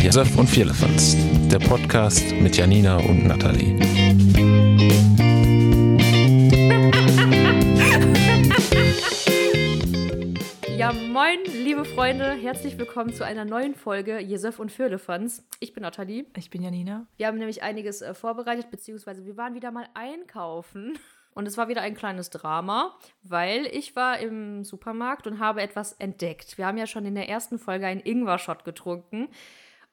Josef und Vierlefanz, der Podcast mit Janina und Nathalie. Ja, moin, liebe Freunde, herzlich willkommen zu einer neuen Folge Jesef und Firlefanz. Ich bin Nathalie. Ich bin Janina. Wir haben nämlich einiges äh, vorbereitet, beziehungsweise wir waren wieder mal einkaufen. Und es war wieder ein kleines Drama, weil ich war im Supermarkt und habe etwas entdeckt. Wir haben ja schon in der ersten Folge einen Ingwer-Shot getrunken.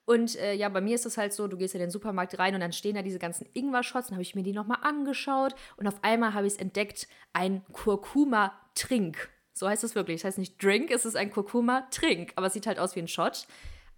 Und äh, ja, bei mir ist es halt so, du gehst in den Supermarkt rein und dann stehen da diese ganzen Ingwer-Shots. Dann habe ich mir die nochmal angeschaut und auf einmal habe ich es entdeckt, ein Kurkuma-Trink. So heißt es wirklich. Das heißt nicht Drink, es ist ein Kurkuma-Trink. Aber es sieht halt aus wie ein Shot.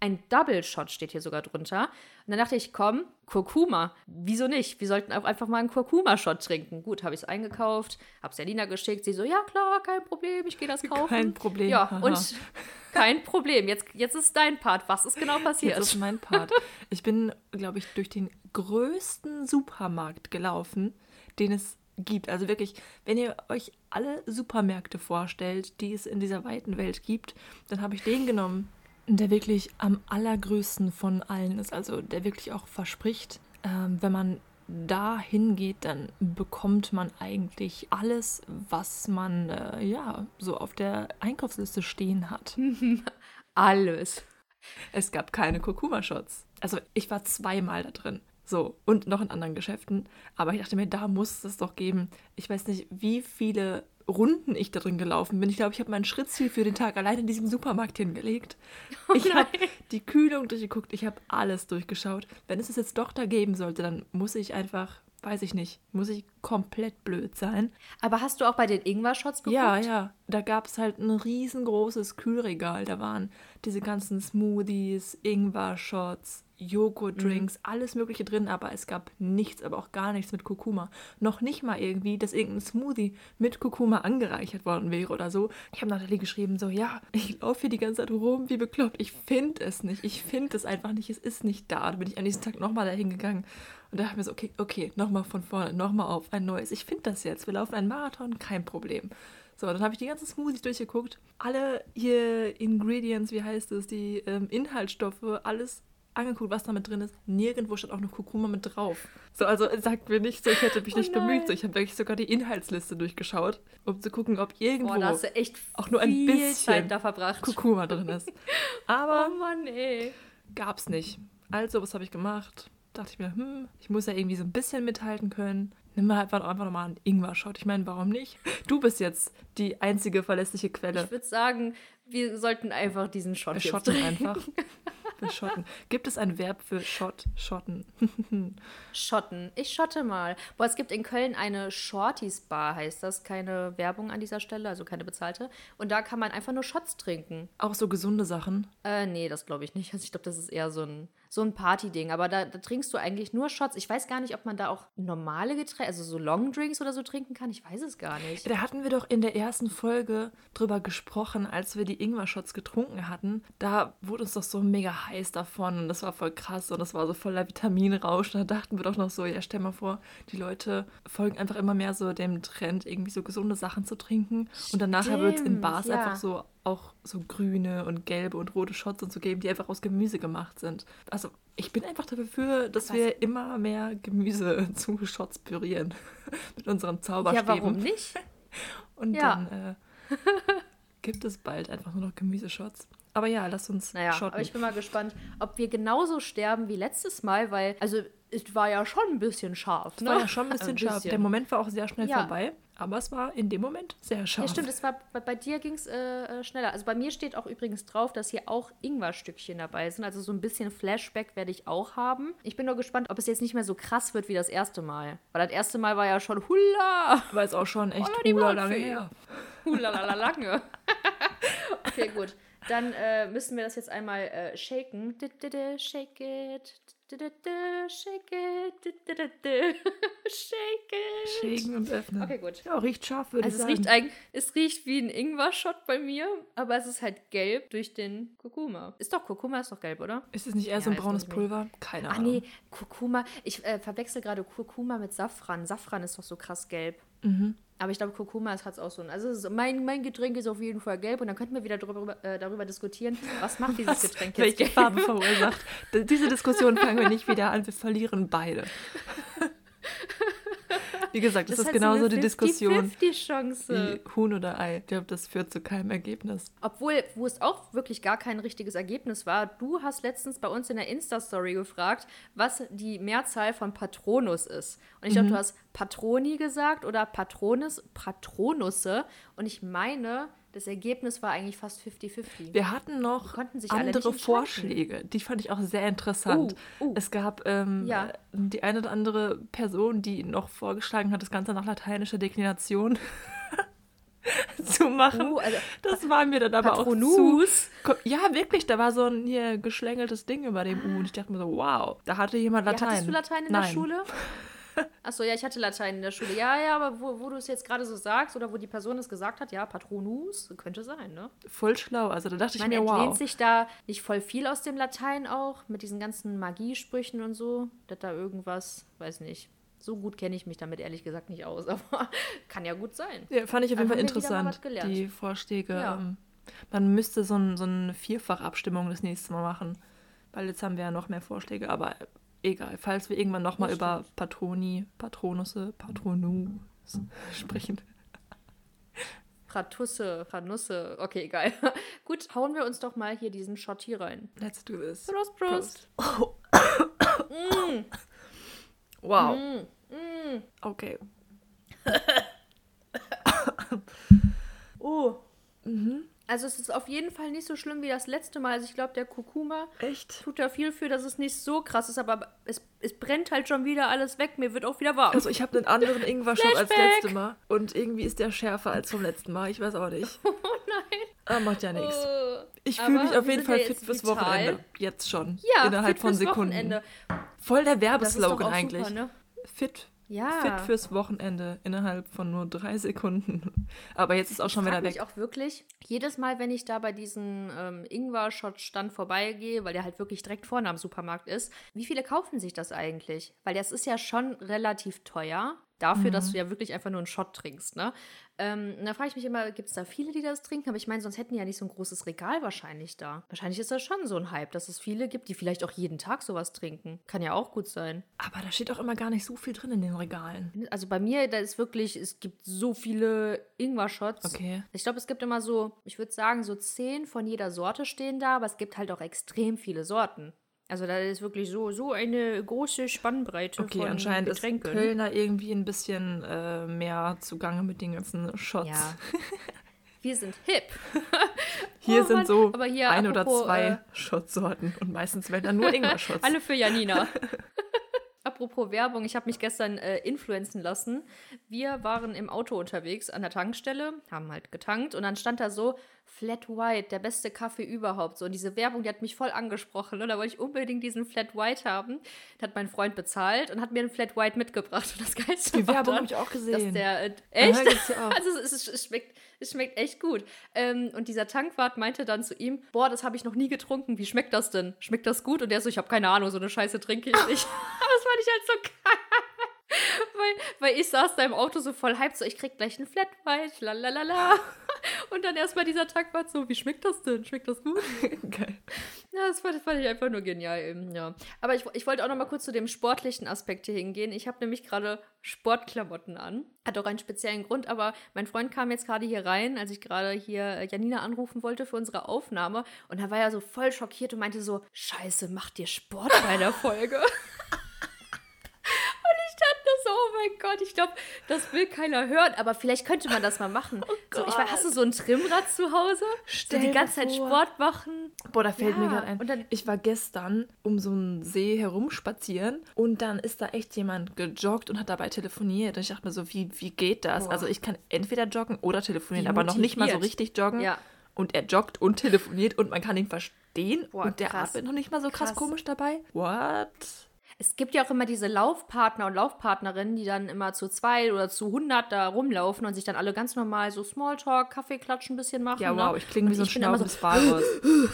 Ein Double Shot steht hier sogar drunter. Und dann dachte ich, komm, Kurkuma. Wieso nicht? Wir sollten auch einfach mal einen Kurkuma-Shot trinken. Gut, habe ich es eingekauft, habe es Selina geschickt. Sie so, ja klar, kein Problem, ich gehe das kaufen. Kein Problem. Ja, haha. und kein Problem. Jetzt, jetzt ist dein Part. Was ist genau passiert? Jetzt ist mein Part. Ich bin, glaube ich, durch den größten Supermarkt gelaufen, den es gibt. Also wirklich, wenn ihr euch alle Supermärkte vorstellt, die es in dieser weiten Welt gibt, dann habe ich den genommen, der wirklich am allergrößten von allen ist. Also der wirklich auch verspricht, ähm, wenn man da hingeht, dann bekommt man eigentlich alles, was man äh, ja so auf der Einkaufsliste stehen hat. Alles. Es gab keine Kurkuma-Shots. Also ich war zweimal da drin. So, und noch in anderen Geschäften. Aber ich dachte mir, da muss es doch geben. Ich weiß nicht, wie viele Runden ich da drin gelaufen bin. Ich glaube, ich habe mein Schrittziel für den Tag allein in diesem Supermarkt hingelegt. ich habe die Kühlung durchgeguckt, ich habe alles durchgeschaut. Wenn es es jetzt doch da geben sollte, dann muss ich einfach, weiß ich nicht, muss ich komplett blöd sein. Aber hast du auch bei den Ingwer-Shots geguckt? Ja, ja. Da gab es halt ein riesengroßes Kühlregal. Da waren diese ganzen Smoothies, Ingwer-Shots, Joghurt-Drinks, alles Mögliche drin, aber es gab nichts, aber auch gar nichts mit Kurkuma. Noch nicht mal irgendwie, dass irgendein Smoothie mit Kurkuma angereichert worden wäre oder so. Ich habe Nathalie geschrieben, so, ja, ich laufe hier die ganze Zeit rum, wie bekloppt. Ich finde es nicht. Ich finde es einfach nicht. Es ist nicht da. Da bin ich an diesem Tag nochmal dahin gegangen und da habe ich mir so, okay, okay, nochmal von vorne, nochmal auf, ein neues. Ich finde das jetzt. Wir laufen einen Marathon, kein Problem. So, dann habe ich die ganzen Smoothies durchgeguckt. Alle hier Ingredients, wie heißt es, die ähm, Inhaltsstoffe, alles angeguckt, was damit drin ist. Nirgendwo stand auch noch Kurkuma mit drauf. So, also sagt mir nicht so, ich hätte mich Oh nicht bemüht. nein. So, ich habe wirklich sogar die Inhaltsliste durchgeschaut, um zu gucken, ob irgendwo Boah, da auch nur ein bisschen da verbracht. Kurkuma drin ist. Aber Oh Mann, ey. gab's nicht. Also, was habe ich gemacht? Dachte ich mir, hm, ich muss ja irgendwie so ein bisschen mithalten können. Nimm mal einfach, einfach nochmal einen Ingwer-Shot. Ich meine, warum nicht? Du bist jetzt die einzige verlässliche Quelle. Ich würde sagen, wir sollten einfach diesen Shot Wir jetzt einfach. Wir schotten. Gibt es ein Verb für Shot, schotten? Schotten. Ich schotte mal. Boah, es gibt in Köln eine Shorties Bar, heißt das. Keine Werbung an dieser Stelle, also keine bezahlte. Und da kann man einfach nur Shots trinken. Auch so gesunde Sachen. Äh, nee, das glaube ich nicht. Also ich glaube, das ist eher so ein, so ein Party-Ding. Aber da, da trinkst du eigentlich nur Shots. Ich weiß gar nicht, ob man da auch normale Getränke, also so Longdrinks oder so trinken kann. Ich weiß es gar nicht. Da hatten wir doch in der ersten Folge drüber gesprochen, als wir die Ingwer-Shots getrunken hatten. Da wurde uns doch so mega heiß davon und das war voll krass und das war so voller Vitaminrausch. Und da dachten wir doch noch so, ja, stell mal vor, die Leute folgen einfach immer mehr so dem Trend, irgendwie so gesunde Sachen zu trinken. Und dann nachher wird es in Bars ja. einfach so auch so grüne und gelbe und rote Shots und so geben, die einfach aus Gemüse gemacht sind. Also ich bin einfach dafür, dass Was? wir immer mehr Gemüse zu Shots pürieren. Mit unseren Zauberstäben. Ja, warum nicht? Und Ja. dann äh, gibt es bald einfach nur noch Gemüseshots. Aber ja, lass uns Naja, schotten. aber ich bin mal gespannt, ob wir genauso sterben wie letztes Mal, weil, also, es war ja schon ein bisschen scharf. es Ne? war ja schon ein bisschen scharf. Der Moment war auch sehr schnell Ja. vorbei, aber es war in dem Moment sehr scharf. Ja, stimmt, es war, bei, dir ging es äh, äh, schneller. Also bei mir steht auch übrigens drauf, dass hier auch Ingwerstückchen dabei sind. Also so ein bisschen Flashback werde ich auch haben. Ich bin nur gespannt, ob es jetzt nicht mehr so krass wird wie das erste Mal. Weil das erste Mal war ja schon Hula! Aber ist auch schon echt hula lange her. Hulalala lange. okay, gut. Dann äh, müssen wir das jetzt einmal äh, shaken. Shake it. Shake it. Shake it. Schägen und öffnen. Okay, gut. Ja, riecht scharf, würde Also ich es sagen. riecht, eigentlich, es riecht wie ein Ingwer-Shot bei mir, aber es ist halt gelb durch den Kurkuma. Ist doch Kurkuma, ist doch gelb, oder? ist es nicht eher so ein braunes. Pulver? Keine Ahnung. nee, Kurkuma. Ich äh, verwechsel gerade Kurkuma mit Safran. Safran ist doch so krass gelb. Aber ich glaube, Kurkuma hat es auch so. ein- Also ist, mein, mein Getränk ist auf jeden Fall gelb und dann könnten wir wieder darüber, äh, darüber diskutieren, was macht dieses Getränk jetzt Welche? Farbe verursacht? Diese Diskussion fangen wir nicht wieder an. Wir verlieren beide. Wie gesagt, das, ist halt genauso so die Diskussion 50-50-Chance. wie Huhn oder Ei. Ich glaube, das führt zu keinem Ergebnis. Obwohl, wo es auch wirklich gar kein richtiges Ergebnis war, du hast letztens bei uns in der Insta-Story gefragt, was die Mehrzahl von Patronus ist. Und ich glaube, du hast Patroni gesagt oder Patronis, Patronusse. Und ich meine, das Ergebnis war eigentlich fast 50-50. Wir hatten noch konnten sich alle andere. Vorschläge. Die fand ich auch sehr interessant. Uh, uh. Es gab ähm, Ja. die eine oder andere Person, die noch vorgeschlagen hat, das Ganze nach lateinischer Deklination zu machen. Uh, also das war mir dann aber auch zu. Patronus. Ja, wirklich, da war so ein hier geschlängeltes Ding über dem U und ich dachte mir so, wow, da hatte jemand Ja, Latein. hattest du Latein in Nein. der Schule? Achso, ja, ich hatte Latein in der Schule. Ja, ja, aber wo, wo du es jetzt gerade so sagst oder wo die Person es gesagt hat, ja, Patronus, könnte sein, ne? Voll schlau. Also da dachte ich Man mir, entlehnt wow. sich da nicht voll viel aus dem Latein auch, mit diesen ganzen Magiesprüchen und so, dass da irgendwas, weiß nicht. So gut kenne ich mich damit ehrlich gesagt nicht aus, aber kann ja gut sein. Ja, fand ich auf jeden Fall interessant, die Vorschläge. Ja. ähm, Man müsste so, ein, so eine Vierfachabstimmung das nächste Mal machen, weil jetzt haben wir ja noch mehr Vorschläge, aber egal. Falls wir irgendwann nochmal über Patroni, Patronusse, Patronus sprechen. Pratusse, Pranusse, okay, egal. gut, hauen wir uns doch mal hier diesen Shot hier rein. Let's do this. Prost, Prost. Wow. Mm, Okay. Oh. Also es ist auf jeden Fall nicht so schlimm wie das letzte Mal. Also ich glaube, der Kurkuma Echt? tut da viel für, dass es nicht so krass ist, aber es, es brennt halt schon wieder alles weg. Mir wird auch wieder warm. Also ich habe einen anderen Ingwer-Shot als Flashback. letzte Mal. Und irgendwie ist der schärfer als vom letzten Mal. Ich weiß auch nicht. oh nein. Ah, macht ja nichts. Äh, Ich aber fühle mich auf jeden Fall fit fürs vital. Wochenende. Jetzt schon. Ja, Innerhalb von fürs Sekunden. Wochenende. Voll der Werbeslogan eigentlich. Super, ne? Fit. Ja. Fit fürs Wochenende innerhalb von nur drei Sekunden. Aber jetzt ist auch schon Ich wieder weg. auch wirklich, jedes Mal, wenn ich da bei diesem ähm, Ingwer-Shot-Stand vorbeigehe, weil der halt wirklich direkt vorne am Supermarkt ist, wie viele kaufen sich das eigentlich? Weil das ist ja schon relativ teuer. Dafür, dass Mhm. du ja wirklich einfach nur einen Shot trinkst, ne? Ähm, da frage ich mich immer, gibt es da viele, die das trinken? Aber ich meine, sonst hätten die ja nicht so ein großes Regal wahrscheinlich da. Wahrscheinlich ist das schon so ein Hype, dass es viele gibt, die vielleicht auch jeden Tag sowas trinken. Kann ja auch gut sein. Aber da steht auch immer gar nicht so viel drin in den Regalen. Also bei mir, da ist wirklich, es gibt so viele Ingwer-Shots. Okay. Ich glaube, es gibt immer so, ich würde sagen, so zehn von jeder Sorte stehen da, aber es gibt halt auch extrem viele Sorten. Also da ist wirklich so, so eine große Spannbreite Okay, von anscheinend ist Getränken. Kölner irgendwie ein bisschen äh, mehr zugange mit den ganzen Shots. Ja. Wir sind hip. Hier Oh sind so aber hier ein oder apropos, zwei äh, Shotsorten und meistens werden dann nur Ingwer-Shots. Alle für Janina. Apropos Werbung, ich habe mich gestern äh, influenzen lassen. Wir waren im Auto unterwegs an der Tankstelle, haben halt getankt und dann stand da so Flat White, der beste Kaffee überhaupt. So, und diese Werbung, die hat mich voll angesprochen. Und da wollte ich unbedingt diesen Flat White haben. Da hat mein Freund bezahlt und hat mir einen Flat White mitgebracht. Und das Geilste Die Werbung habe ich auch dass gesehen. der äh, echt. Ja. Also es, es, es, schmeckt, es schmeckt echt gut. Ähm, und dieser Tankwart meinte dann zu ihm, boah, das habe ich noch nie getrunken. Wie schmeckt das denn? Schmeckt das gut? Und der so, ich habe keine Ahnung, so eine Scheiße trinke ich nicht. Aber das fand ich halt so geil. Weil, weil ich saß da im Auto so voll hyped, so ich krieg gleich einen Flat White, lalalala. Und dann erstmal dieser Tankwart so, wie schmeckt das denn? Schmeckt das gut? Geil. Ja, das fand, fand ich einfach nur genial eben, ja. Aber ich, ich wollte auch noch mal kurz zu dem sportlichen Aspekt hier hingehen. Ich habe nämlich gerade Sportklamotten an. Hat auch einen speziellen Grund, aber mein Freund kam jetzt gerade hier rein, als ich gerade hier äh, Janina anrufen wollte für unsere Aufnahme. Und da war er so voll schockiert und meinte so, scheiße, macht dir Sport bei der Folge? Und ich dachte so, oh mein Gott, ich glaube, das will keiner hören. Aber vielleicht könnte man das mal machen. so, ich weiß, hast du so ein Trimrad zu Hause? so Stell die dir ganze Zeit vor. Sport machen? Boah, da fällt mir Ja, gerade ein. und dann- ich war gestern um so einen See herumspazieren und dann ist da echt jemand gejoggt und hat dabei telefoniert. Und ich dachte mir so, wie, wie geht das? Boah. Also ich kann entweder joggen oder telefonieren, Wie aber noch nicht mal so richtig joggen. Ja. Und er joggt und telefoniert und man kann ihn verstehen. Boah, und der krass. atmet noch nicht mal so krass, Krass. komisch dabei. What? Es gibt ja auch immer diese Laufpartner und Laufpartnerinnen, die dann immer zu zwei oder zu hundert da rumlaufen und sich dann alle ganz normal so Smalltalk, Kaffeeklatsch ein bisschen machen. Ja, ne? wow, ich klinge wie so ein immer so- schnaubendes Walross.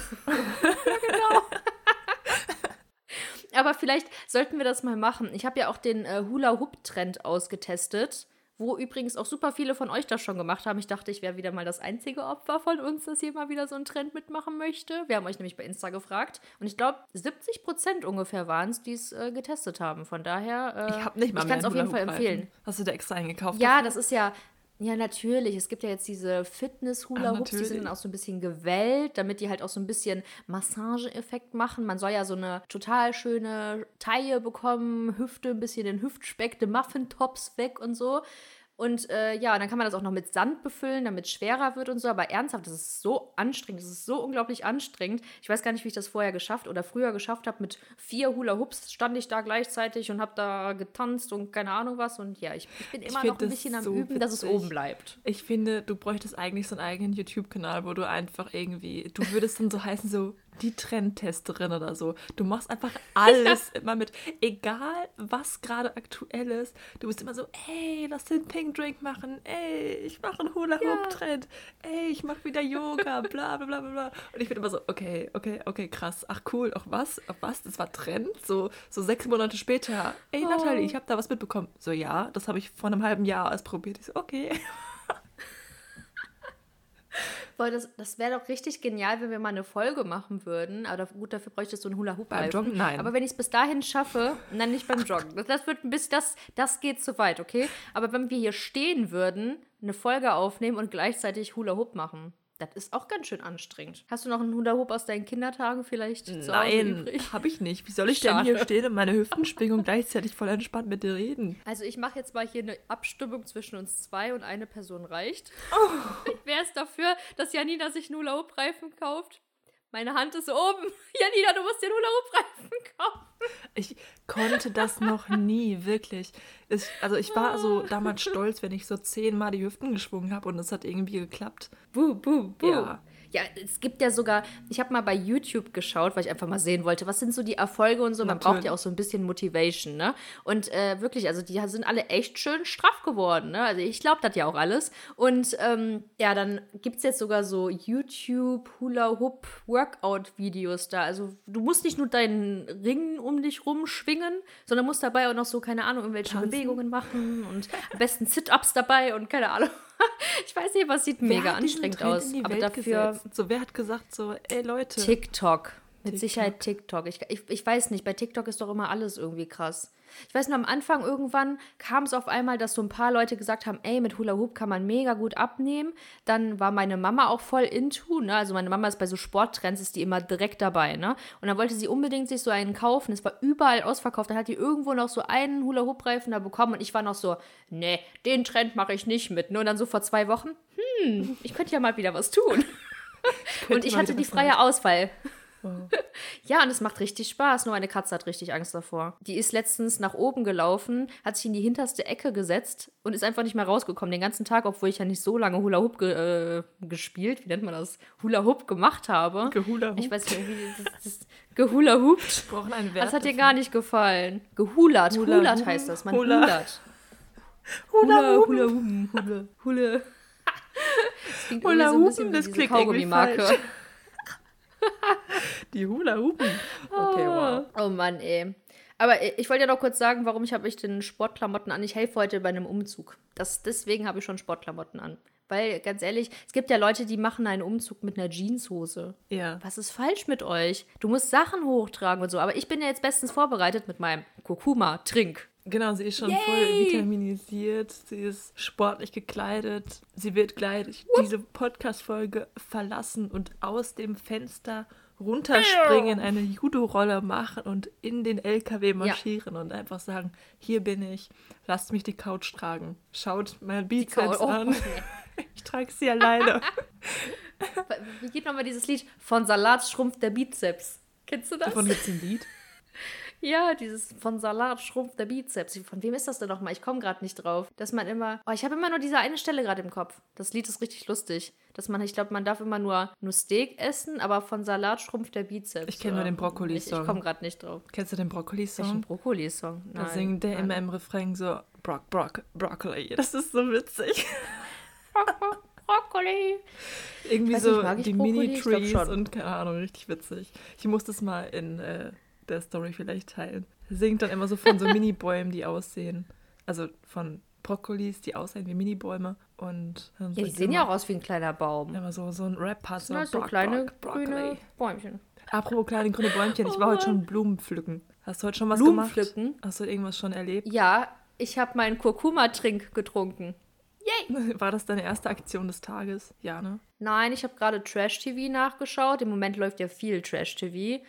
Aber vielleicht sollten wir das mal machen. Ich habe ja auch den äh, Hula-Hoop-Trend ausgetestet, wo übrigens auch super viele von euch das schon gemacht haben. Ich dachte, ich wäre wieder mal das einzige Opfer von uns, das hier mal wieder so einen Trend mitmachen möchte. Wir haben euch nämlich bei Insta gefragt und ich glaube, 70 Prozent ungefähr waren es, die es äh, getestet haben. Von daher, äh, Ich habe nicht mal ich kann es auf jeden Fall empfehlen. Hast du da extra eingekauft? Ja, das ist ja. Ja, natürlich. Es gibt ja jetzt diese Ah, Fitness-Hula-Hoops, die sind dann auch so ein bisschen gewellt, damit die halt auch so ein bisschen Massageeffekt machen. Man soll ja so eine total schöne Taille bekommen, Hüfte, ein bisschen den Hüftspeck, die Muffin-Tops weg und so. Und äh, ja, dann kann man das auch noch mit Sand befüllen, damit es schwerer wird und so. Aber ernsthaft, das ist so anstrengend. Das ist so unglaublich anstrengend. Ich weiß gar nicht, wie ich das vorher geschafft oder früher geschafft habe. Mit vier Hula-Hoops stand ich da gleichzeitig und habe da getanzt und keine Ahnung was. Und ja, ich, ich bin immer find noch ein bisschen am so Üben, dass es witzig. oben bleibt. Ich finde, du bräuchtest eigentlich so einen eigenen YouTube-Kanal, wo du einfach irgendwie, du würdest dann so heißen, so die Trendtesterin oder so. Du machst einfach alles immer mit, egal was gerade aktuell ist. Du bist immer so, ey, lass den Pink Drink machen, ey, ich mache einen Hula-Hoop-Trend, ey, ich mache wieder Yoga, bla bla bla bla. Und ich bin immer so, okay, okay, okay, krass. Ach cool, auch was? Auch was? Das war Trend? So, so sechs Monate später, ey, Nathalie, ich habe da was mitbekommen. So, ja, das habe ich vor einem halben Jahr ausprobiert. Ich so, okay. Boah, das, das wäre doch richtig genial, wenn wir mal eine Folge machen würden. Aber gut, dafür bräuchte ich so einen hula hoop Beim Joggen? Nein. Aber wenn ich es bis dahin schaffe, dann nicht beim Joggen. Das, das wird ein bisschen, das, das geht zu weit, okay? Aber wenn wir hier stehen würden, eine Folge aufnehmen und gleichzeitig Hula Hoop machen, das ist auch ganz schön anstrengend. Hast du noch einen Hula Hoop aus deinen Kindertagen vielleicht Nein, habe ich nicht. Wie soll ich denn hier Schade. stehen und meine Hüften schwingen und gleichzeitig voll entspannt mit dir reden? Also ich mache jetzt mal hier eine Abstimmung zwischen uns zwei und eine Person reicht. Oh. Wer ist dafür, dass Janina sich einen Hula-Hoop-Reifen kauft? Meine Hand ist oben. Janina, du musst den Hula-Hoop-Reifen kaufen. Ich konnte das noch nie, wirklich. Ich, also ich war so damals stolz, wenn ich so zehnmal die Hüften geschwungen habe und es hat irgendwie geklappt. Buh, buh, buh. Ja. Ja, es gibt ja sogar, ich habe mal bei YouTube geschaut, weil ich einfach mal sehen wollte, was sind so die Erfolge und so. Man braucht ja Natürlich. auch so ein bisschen Motivation, ne? Und äh, wirklich, also die sind alle echt schön straff geworden, ne? Also ich glaube das ja auch alles. Und ähm, ja, dann gibt es jetzt sogar so YouTube Hula Hoop Workout-Videos da. Also du musst nicht nur deinen Ring um dich rumschwingen, sondern musst dabei auch noch so, keine Ahnung, irgendwelche Tanzen? Bewegungen machen und am besten Sit-Ups dabei und keine Ahnung. Ich weiß nicht, was sieht mega hat diesen anstrengend aus. Aber Welt dafür gesetzt? So, wer hat gesagt so, ey Leute. TikTok. Mit TikTok. Sicherheit TikTok. Ich, ich, ich weiß nicht, bei TikTok ist doch immer alles irgendwie krass. Ich weiß nur, am Anfang irgendwann kam es auf einmal, dass so ein paar Leute gesagt haben, ey, mit Hula Hoop kann man mega gut abnehmen. Dann war meine Mama auch voll into, ne? Also meine Mama ist bei so Sporttrends, ist die immer direkt dabei, ne? Und dann wollte sie unbedingt sich so einen kaufen. Es war überall ausverkauft. Dann hat die irgendwo noch so einen Hula Hoop Reifen da bekommen und ich war noch so, nee, den Trend mache ich nicht mit. Ne? Und dann so vor zwei Wochen, hm, ich könnte ja mal wieder was tun. Und ich hatte die freie Auswahl. Ja, und es macht richtig Spaß. Nur meine Katze hat richtig Angst davor. Die ist letztens nach oben gelaufen, hat sich in die hinterste Ecke gesetzt und ist einfach nicht mehr rausgekommen. Den ganzen Tag, obwohl ich ja nicht so lange Hula Hoop ge äh, gespielt, wie nennt man das? Hula Hoop gemacht habe. Gehula Ich weiß nicht, wie das, das gehula hoopt. brauchen einen Wert. Das hat dir gar nicht gefallen. Gehulat. Hula Hulat Hoop. heißt das. Man Hula. hulat. Hula Hoop. Hula Hoop. Hula. Hula. Das klingt Hula so ein bisschen wie diese Kaugummi-Marke. Die Hula Hoopen. Okay, wow. Oh Mann, ey. Aber ich wollte ja noch kurz sagen, warum ich habe ich denn Sportklamotten an. Ich helfe heute bei einem Umzug. Das, deswegen habe ich schon Sportklamotten an. Weil, ganz ehrlich, es gibt ja Leute, die machen einen Umzug mit einer Jeanshose. Ja. Was ist falsch mit euch? Du musst Sachen hochtragen und so. Aber ich bin ja jetzt bestens vorbereitet mit meinem Kurkuma-Trink. Genau, sie ist schon voll vitaminisiert, sie ist sportlich gekleidet, sie wird gleich diese Podcast-Folge verlassen und aus dem Fenster runterspringen, eine Judo-Rolle machen und in den LKW marschieren und einfach sagen, hier bin ich, lasst mich die Couch tragen. Schaut mein Bizeps oh, an. nee. Ich trage sie alleine. Wie geht nochmal dieses Lied? Von Salat schrumpft der Bizeps. Kennst du das? Davon gibt es ein Lied. Ja, dieses von Salat schrumpft der Bizeps. Von wem ist das denn nochmal? Ich komme gerade nicht drauf. Dass man immer. Oh, ich habe immer nur diese eine Stelle gerade im Kopf. Das Lied ist richtig lustig. Dass man, ich glaube, man darf immer nur, nur Steak essen, aber von Salat schrumpft der Bizeps. Ich kenn nur den Ich, ich Brokkoli-Song. komme gerade nicht drauf. Kennst du den Welchen Brokkoli-Song? Brokkoli-Song? Da singt der nein. immer im Refrain so Brock, Brock, Broccoli. Das ist so witzig. Brokkoli. Irgendwie Weiß so nicht, ich die Brokkoli? Ich Mini-Trees und keine Ahnung, richtig witzig. Ich muss das mal in äh, der Story vielleicht teilen. Singt dann immer so von so Mini-Bäumen, die aussehen. Also von Brokkolis, die aussehen wie Minibäume. Und Ja, die sehen ja auch aus wie ein kleiner Baum. immer so, so ein Rap-Pass. Das sind halt so kleine grüne Broccoli. Bäumchen. Apropos kleine grüne Bäumchen, ich Oh war heute Mann. schon Blumen pflücken. Hast du heute schon was Blumen gemacht? pflücken? Hast du irgendwas schon erlebt? Ja, ich habe meinen Kurkuma-Trink getrunken. War das deine erste Aktion des Tages? Ja, ne? Nein, ich habe gerade Trash-TV nachgeschaut. Im Moment läuft ja viel Trash-TV.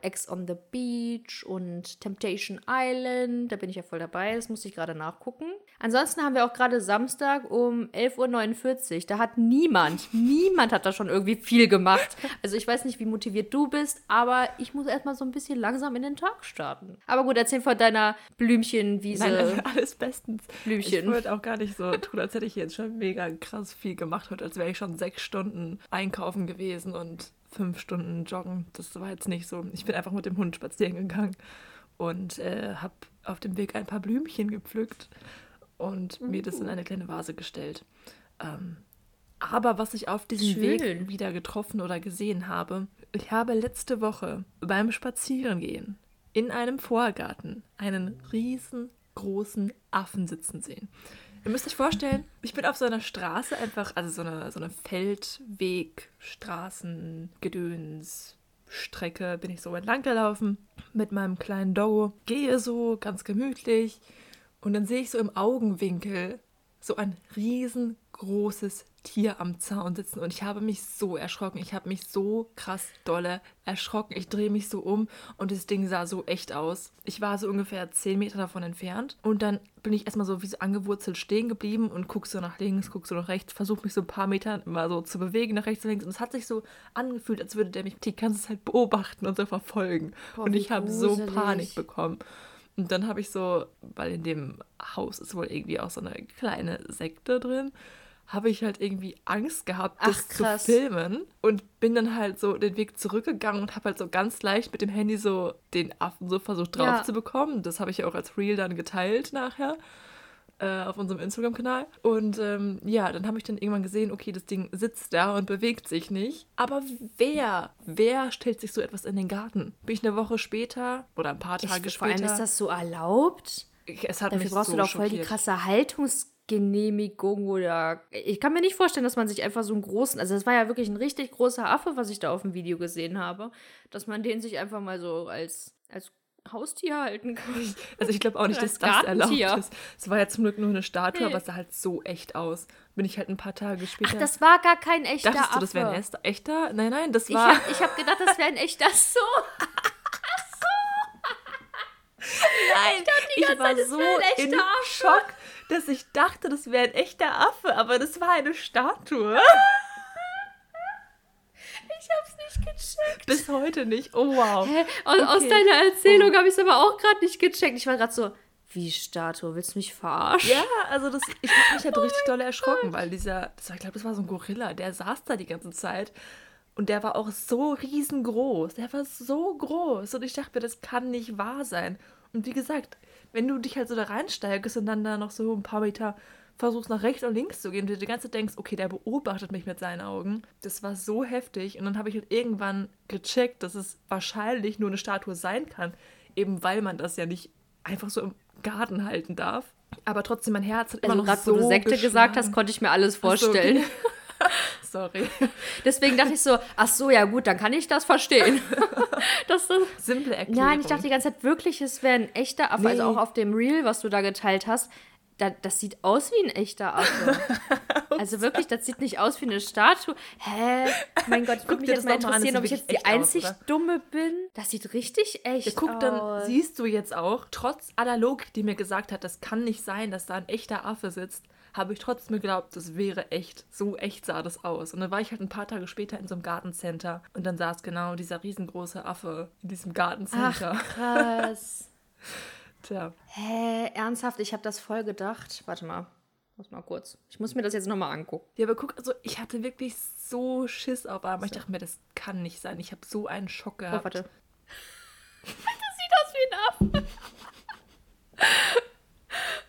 Ex on the Beach und Temptation Island. Da bin ich ja voll dabei. Das musste ich gerade nachgucken. Ansonsten haben wir auch gerade Samstag um 11.49 Uhr. Da hat niemand, niemand hat da schon irgendwie viel gemacht. Also ich weiß nicht, wie motiviert du bist, aber ich muss erstmal so ein bisschen langsam in den Tag starten. Aber gut, erzähl von deiner Blümchenwiese. Nein, nein, alles bestens. Blümchen. Ich wollte auch gar nicht so tun, als hätte ich jetzt schon mega krass viel gemacht heute, als wäre ich schon sechs Stunden einkaufen gewesen und fünf Stunden joggen. Das war jetzt nicht so. Ich bin einfach mit dem Hund spazieren gegangen und äh, habe auf dem Weg ein paar Blümchen gepflückt und mir das in eine kleine Vase gestellt. Ähm, aber was ich auf diesem Schön. Weg wieder getroffen oder gesehen habe, ich habe letzte Woche beim Spazierengehen in einem Vorgarten einen riesengroßen Affen sitzen sehen. Ihr müsst euch vorstellen, ich bin auf so einer Straße einfach, also so eine, so eine Feldweg, Straßen, Gedöns, Strecke bin ich so entlang gelaufen mit meinem kleinen Doggo, gehe so ganz gemütlich und dann sehe ich so im Augenwinkel so ein riesengroßes Tier am Zaun sitzen und ich habe mich so erschrocken. Ich habe mich so krass dolle erschrocken. Ich drehe mich so um und das Ding sah so echt aus. Ich war so ungefähr 10 Meter davon entfernt und dann bin ich erstmal so wie so angewurzelt stehen geblieben und guck so nach links, guck so nach rechts, versuche mich so ein paar Meter mal so zu bewegen nach rechts und links und es hat sich so angefühlt, als würde der mich die ganze Zeit beobachten und so verfolgen. Boah, und ich habe so. Panik bekommen. Und dann habe ich so, weil in dem Haus ist wohl irgendwie auch so eine kleine Sekte drin, habe ich halt irgendwie Angst gehabt, das Ach, krass. zu filmen und bin dann halt so den Weg zurückgegangen und habe halt so ganz leicht mit dem Handy so den Affen so versucht drauf Ja. zu bekommen. Das habe ich ja auch als Reel dann geteilt nachher äh, auf unserem Instagram-Kanal. Und ähm, ja, dann habe ich dann irgendwann gesehen, okay, das Ding sitzt da und bewegt sich nicht. Aber wer, wer stellt sich so etwas in den Garten? Bin ich eine Woche später oder ein paar Tage Ich, vor allem später? ist das so erlaubt. es hat Dafür mich brauchst so du doch voll die krasse Haltungsgenehmigung oder. Ich kann mir nicht vorstellen, dass man sich einfach so einen großen. Also, das war ja wirklich ein richtig großer Affe, was ich da auf dem Video gesehen habe. Dass man den sich einfach mal so als, als Haustier halten kann. Also ich glaube auch nicht, dass das erlaubt ist. Es war ja zum Glück nur eine Statue, aber es sah halt so echt aus. Bin ich halt ein paar Tage später. Ach, das war gar kein echter Dachtest Affe. du, das wäre ein echter-? Nein, nein, das Ich war. habe ich hab gedacht, das wäre ein echter. Ach so. Nein, ich, ganze war Zeit, das so wäre ein echter in Affe. Schock, dass ich dachte, das wäre ein echter Affe, aber das war eine Statue. Ich hab's nicht gecheckt. Bis heute nicht. Oh wow. Hä? Aus, aus Okay. deiner Erzählung habe ich es aber auch gerade nicht gecheckt. Ich war gerade so, wie Statue, willst du mich verarschen? Ja, also das, ich habe mich halt richtig doll erschrocken, weil dieser, war, ich glaube, das war so ein Gorilla, der saß da die ganze Zeit und der war auch so riesengroß. Der war so groß und ich dachte mir, das kann nicht wahr sein. Und wie gesagt, wenn du dich halt so da reinsteigst und dann da noch so ein paar Meter versuchst nach rechts und links zu gehen und du die ganze Zeit denkst, okay, der beobachtet mich mit seinen Augen. Das war so heftig und dann habe ich halt irgendwann gecheckt, dass es wahrscheinlich nur eine Statue sein kann, eben weil man das ja nicht einfach so im Garten halten darf. Aber trotzdem, mein Herz hat immer Also noch gerade, so wo du Sekte gesagt hast, konnte ich mir alles Ach so, vorstellen. okay. Sorry. Deswegen dachte ich so, ach so, ja gut, dann kann ich das verstehen. das, das, Simple Erklärung. nein, ich dachte die ganze Zeit wirklich, es wäre ein echter Affe. Also Nee. auch auf dem Reel, was du da geteilt hast, da, das sieht aus wie ein echter Affe. also wirklich, das sieht nicht aus wie eine Statue. Hä? Mein Gott, ich Guck würde mich jetzt das mal mal an, interessieren, ob ich jetzt die aus, einzig oder? Dumme bin. Das sieht richtig echt Ja, guck, dann aus. siehst du jetzt auch, trotz aller Logik, die mir gesagt hat, das kann nicht sein, dass da ein echter Affe sitzt, habe ich trotzdem geglaubt, das wäre echt. So echt sah das aus. Und dann war ich halt ein paar Tage später in so einem Gartencenter und dann saß genau dieser riesengroße Affe in diesem Ach, Gartencenter. krass. Tja. Hä, ernsthaft? Ich habe das voll gedacht. Warte mal. Muss mal kurz. Ich muss mir das jetzt nochmal angucken. Ja, aber guck, also ich hatte wirklich so Schiss auf einmal. Ich dachte mir, das kann nicht sein. Ich habe so einen Schock Oh, gehabt. warte. Das sieht aus wie ein Affe.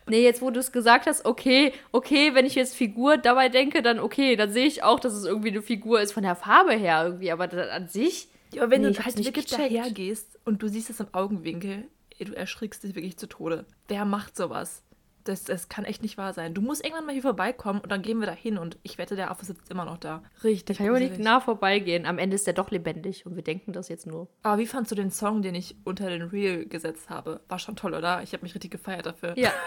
Nee, jetzt wo du es gesagt hast, okay, okay, wenn ich jetzt Figur dabei denke, dann okay, dann sehe ich auch, dass es irgendwie eine Figur ist von der Farbe her irgendwie, aber da- an sich. Ja, aber wenn Nee, ich du halt nicht wirklich gecheckt. daher gehst und du siehst es im Augenwinkel, ey, du erschrickst dich wirklich zu Tode. Wer macht sowas? Das, das kann echt nicht wahr sein. Du musst irgendwann mal hier vorbeikommen und dann gehen wir da hin und ich wette, der Affe sitzt immer noch da. Richtig. Kann ich nicht nah vorbeigehen. Am Ende ist der doch lebendig und wir denken das jetzt nur. Aber wie fandst du den Song, den ich unter den Reel gesetzt habe? War schon toll, oder? Ich habe mich richtig gefeiert dafür. Ja.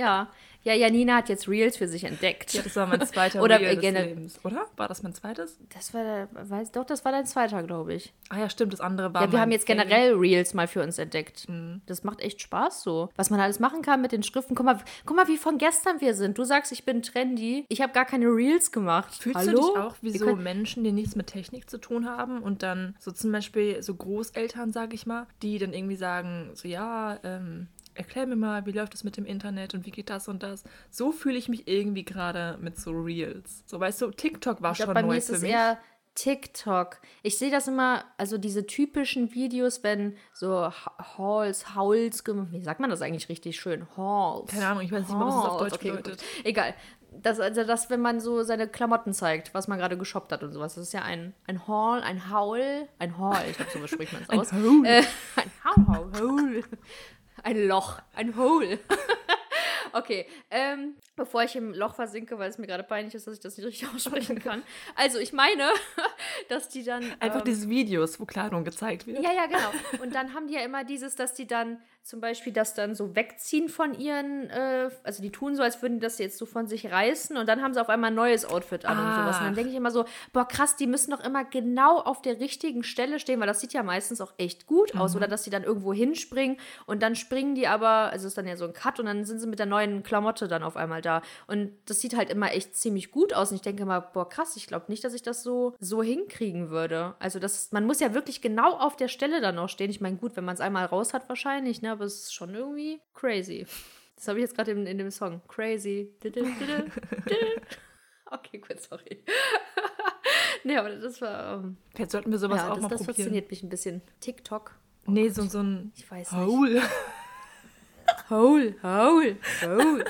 ja. Ja, Janina hat jetzt Reels für sich entdeckt. Ja, das war mein zweiter Oder Reel des Lebens, oder? War das mein zweites? Das war, weiß, doch, das war dein zweiter, glaube ich. Ah ja, stimmt, das andere war Ja, wir haben jetzt generell Reels mal für uns entdeckt. Mhm. Das macht echt Spaß so. Was man alles machen kann mit den Schriften. Guck mal, guck mal, wie von gestern wir sind. Du sagst, ich bin trendy. Ich habe gar keine Reels gemacht. Fühlst Hallo? du dich auch wie Wir so können- Menschen, die nichts mit Technik zu tun haben und dann so zum Beispiel so Großeltern, sag ich mal, die dann irgendwie sagen, so ja, ähm, erklär mir mal, wie läuft es mit dem Internet und wie geht das und das. So fühle ich mich irgendwie gerade mit so Reels. So, weißt du, TikTok war Ich glaub, schon bei neu mir ist für es mich. eher TikTok. Ich sehe das immer, also diese typischen Videos, wenn so Ha- Hauls, wie sagt man das eigentlich richtig schön? Hauls. Keine Ahnung, ich weiß nicht mal, was es auf. Deutsch Okay, bedeutet. gut. Egal. Das, also das, wenn man so seine Klamotten zeigt, was man gerade geshoppt hat und sowas. Das ist ja ein, ein Haul, ein Haul, ein Haul. Ich glaube, so spricht man es aus. Haul. Äh, ein Haul, Haul. Ein Loch, ein Hole. Okay, ähm, bevor ich im Loch versinke, weil es mir gerade peinlich ist, dass ich das nicht richtig aussprechen kann. Also, ich meine, dass die dann. Einfach ähm, diese Videos, wo Kleidung gezeigt wird. ja, ja, genau. Und dann haben die ja immer dieses, dass die dann zum Beispiel das dann so wegziehen von ihren, äh, also die tun so, als würden die das jetzt so von sich reißen und dann haben sie auf einmal ein neues Outfit an und sowas. Und dann Ach. denke ich immer so, boah, krass, die müssen doch immer genau auf der richtigen Stelle stehen, weil das sieht ja meistens auch echt gut aus. Oder dass die dann irgendwo hinspringen und dann springen die aber, also ist dann ja so ein Cut und dann sind sie mit der neuen Klamotte dann auf einmal da. Und das sieht halt immer echt ziemlich gut aus. Und ich denke immer, boah, krass, ich glaube nicht, dass ich das so, so hinkriegen würde. Also das, man muss ja wirklich genau auf der Stelle dann auch stehen. Ich meine, gut, wenn man es einmal raus hat wahrscheinlich, ne, aber es ist schon irgendwie crazy. Das habe ich jetzt gerade in, in dem Song. Crazy. Okay, gut, sorry. nee, aber das war. Ähm, Vielleicht sollten wir sowas ja, auch das, mal das probieren. fasziniert mich ein bisschen. TikTok. Nee, so, so ein Ich weiß nicht. Hole Hole, hole, hole.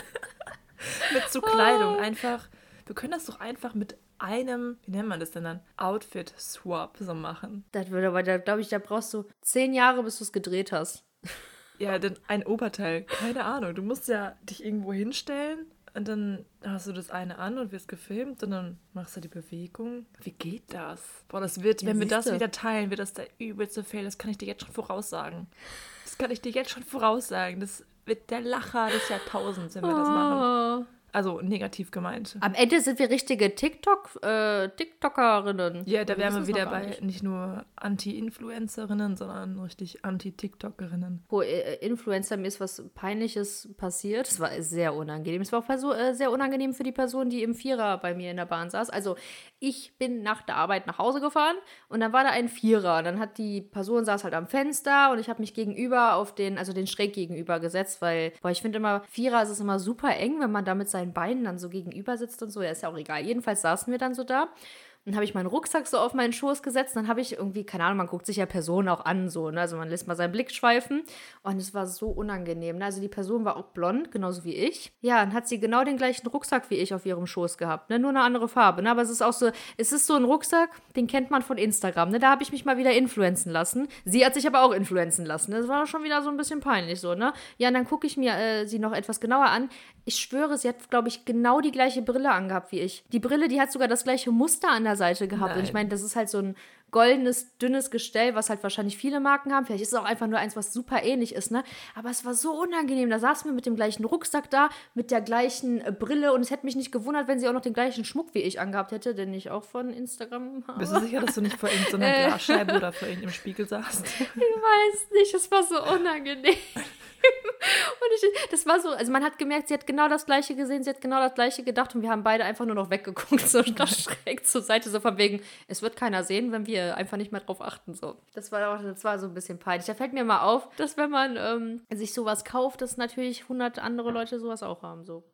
mit so Kleidung. Einfach, wir können das doch einfach mit einem, wie nennt man das denn dann? Outfit-Swap so machen. Das würde aber, da glaube ich, da brauchst du zehn Jahre, bis du es gedreht hast. Ja, denn ein Oberteil, keine Ahnung. Du musst ja dich irgendwo hinstellen und dann hast du das eine an und wirst gefilmt und dann machst du die Bewegung. Wie geht das? Boah, das wird, Ja, wenn wir das siehste. wieder teilen, wird das der übelste Fail. Das kann ich dir jetzt schon voraussagen. Das kann ich dir jetzt schon voraussagen. Das wird der Lacher des Jahrtausends, wenn wir das machen. Also negativ gemeint. Am Ende sind wir richtige TikTok, äh, TikTokerinnen. Ja, da wären wir wieder bei nicht. nicht nur Anti-Influencerinnen, sondern richtig Anti-TikTokerinnen. Pro äh, Influencer, mir ist was Peinliches passiert. Es war sehr unangenehm. Es war auch perso- äh, sehr unangenehm für die Person, die im Vierer bei mir in der Bahn saß. Also, ich bin nach der Arbeit nach Hause gefahren und dann war da ein Vierer. Und dann hat die Person saß halt am Fenster und ich habe mich gegenüber auf den, also den schräg gegenüber gesetzt, weil, boah, ich finde immer, Vierer ist es immer super eng, wenn man da mit seinen Beinen dann so gegenüber sitzt und so. Ja, ist ja auch egal. Jedenfalls saßen wir dann so da. Dann habe ich meinen Rucksack so auf meinen Schoß gesetzt. Dann habe ich irgendwie, keine Ahnung, man guckt sich ja Personen auch an, so, ne? Also man lässt mal seinen Blick schweifen. Und es war so unangenehm. Ne? Also die Person war auch blond, genauso wie ich. Ja, dann hat sie genau den gleichen Rucksack wie ich auf ihrem Schoß gehabt. Ne? Nur eine andere Farbe. Ne? Aber es ist auch so, es ist so ein Rucksack, den kennt man von Instagram. Ne? Da habe ich mich mal wieder influenzen lassen. Sie hat sich aber auch influenzen lassen. Das war schon wieder so ein bisschen peinlich so, ne? Ja, und dann gucke ich mir äh, sie noch etwas genauer an. Ich schwöre, sie hat, glaube ich, genau die gleiche Brille angehabt wie ich. Die Brille, die hat sogar das gleiche Muster an der Seite gehabt. Und ich Nein. meine, das ist halt so ein goldenes, dünnes Gestell, was halt wahrscheinlich viele Marken haben. Vielleicht ist es auch einfach nur eins, was super ähnlich ist, ne? Aber es war so unangenehm. Da saßen wir mit dem gleichen Rucksack da, mit der gleichen äh, Brille und es hätte mich nicht gewundert, wenn sie auch noch den gleichen Schmuck wie ich angehabt hätte, den ich auch von Instagram habe. Bist du sicher, dass du nicht vor irgendeiner Äh. Glasscheibe oder vor irgendeinem Spiegel saßt? Ich weiß nicht, es war so unangenehm. Und ich, das war so, also man hat gemerkt, sie hat genau das Gleiche gesehen, sie hat genau das Gleiche gedacht und wir haben beide einfach nur noch weggeguckt, so schräg zur Seite, so von wegen, es wird keiner sehen, wenn wir einfach nicht mehr drauf achten, so. Das war auch, das war so ein bisschen peinlich. Da fällt mir mal auf, dass wenn man ähm, sich sowas kauft, dass natürlich hundert andere Leute sowas auch haben, so.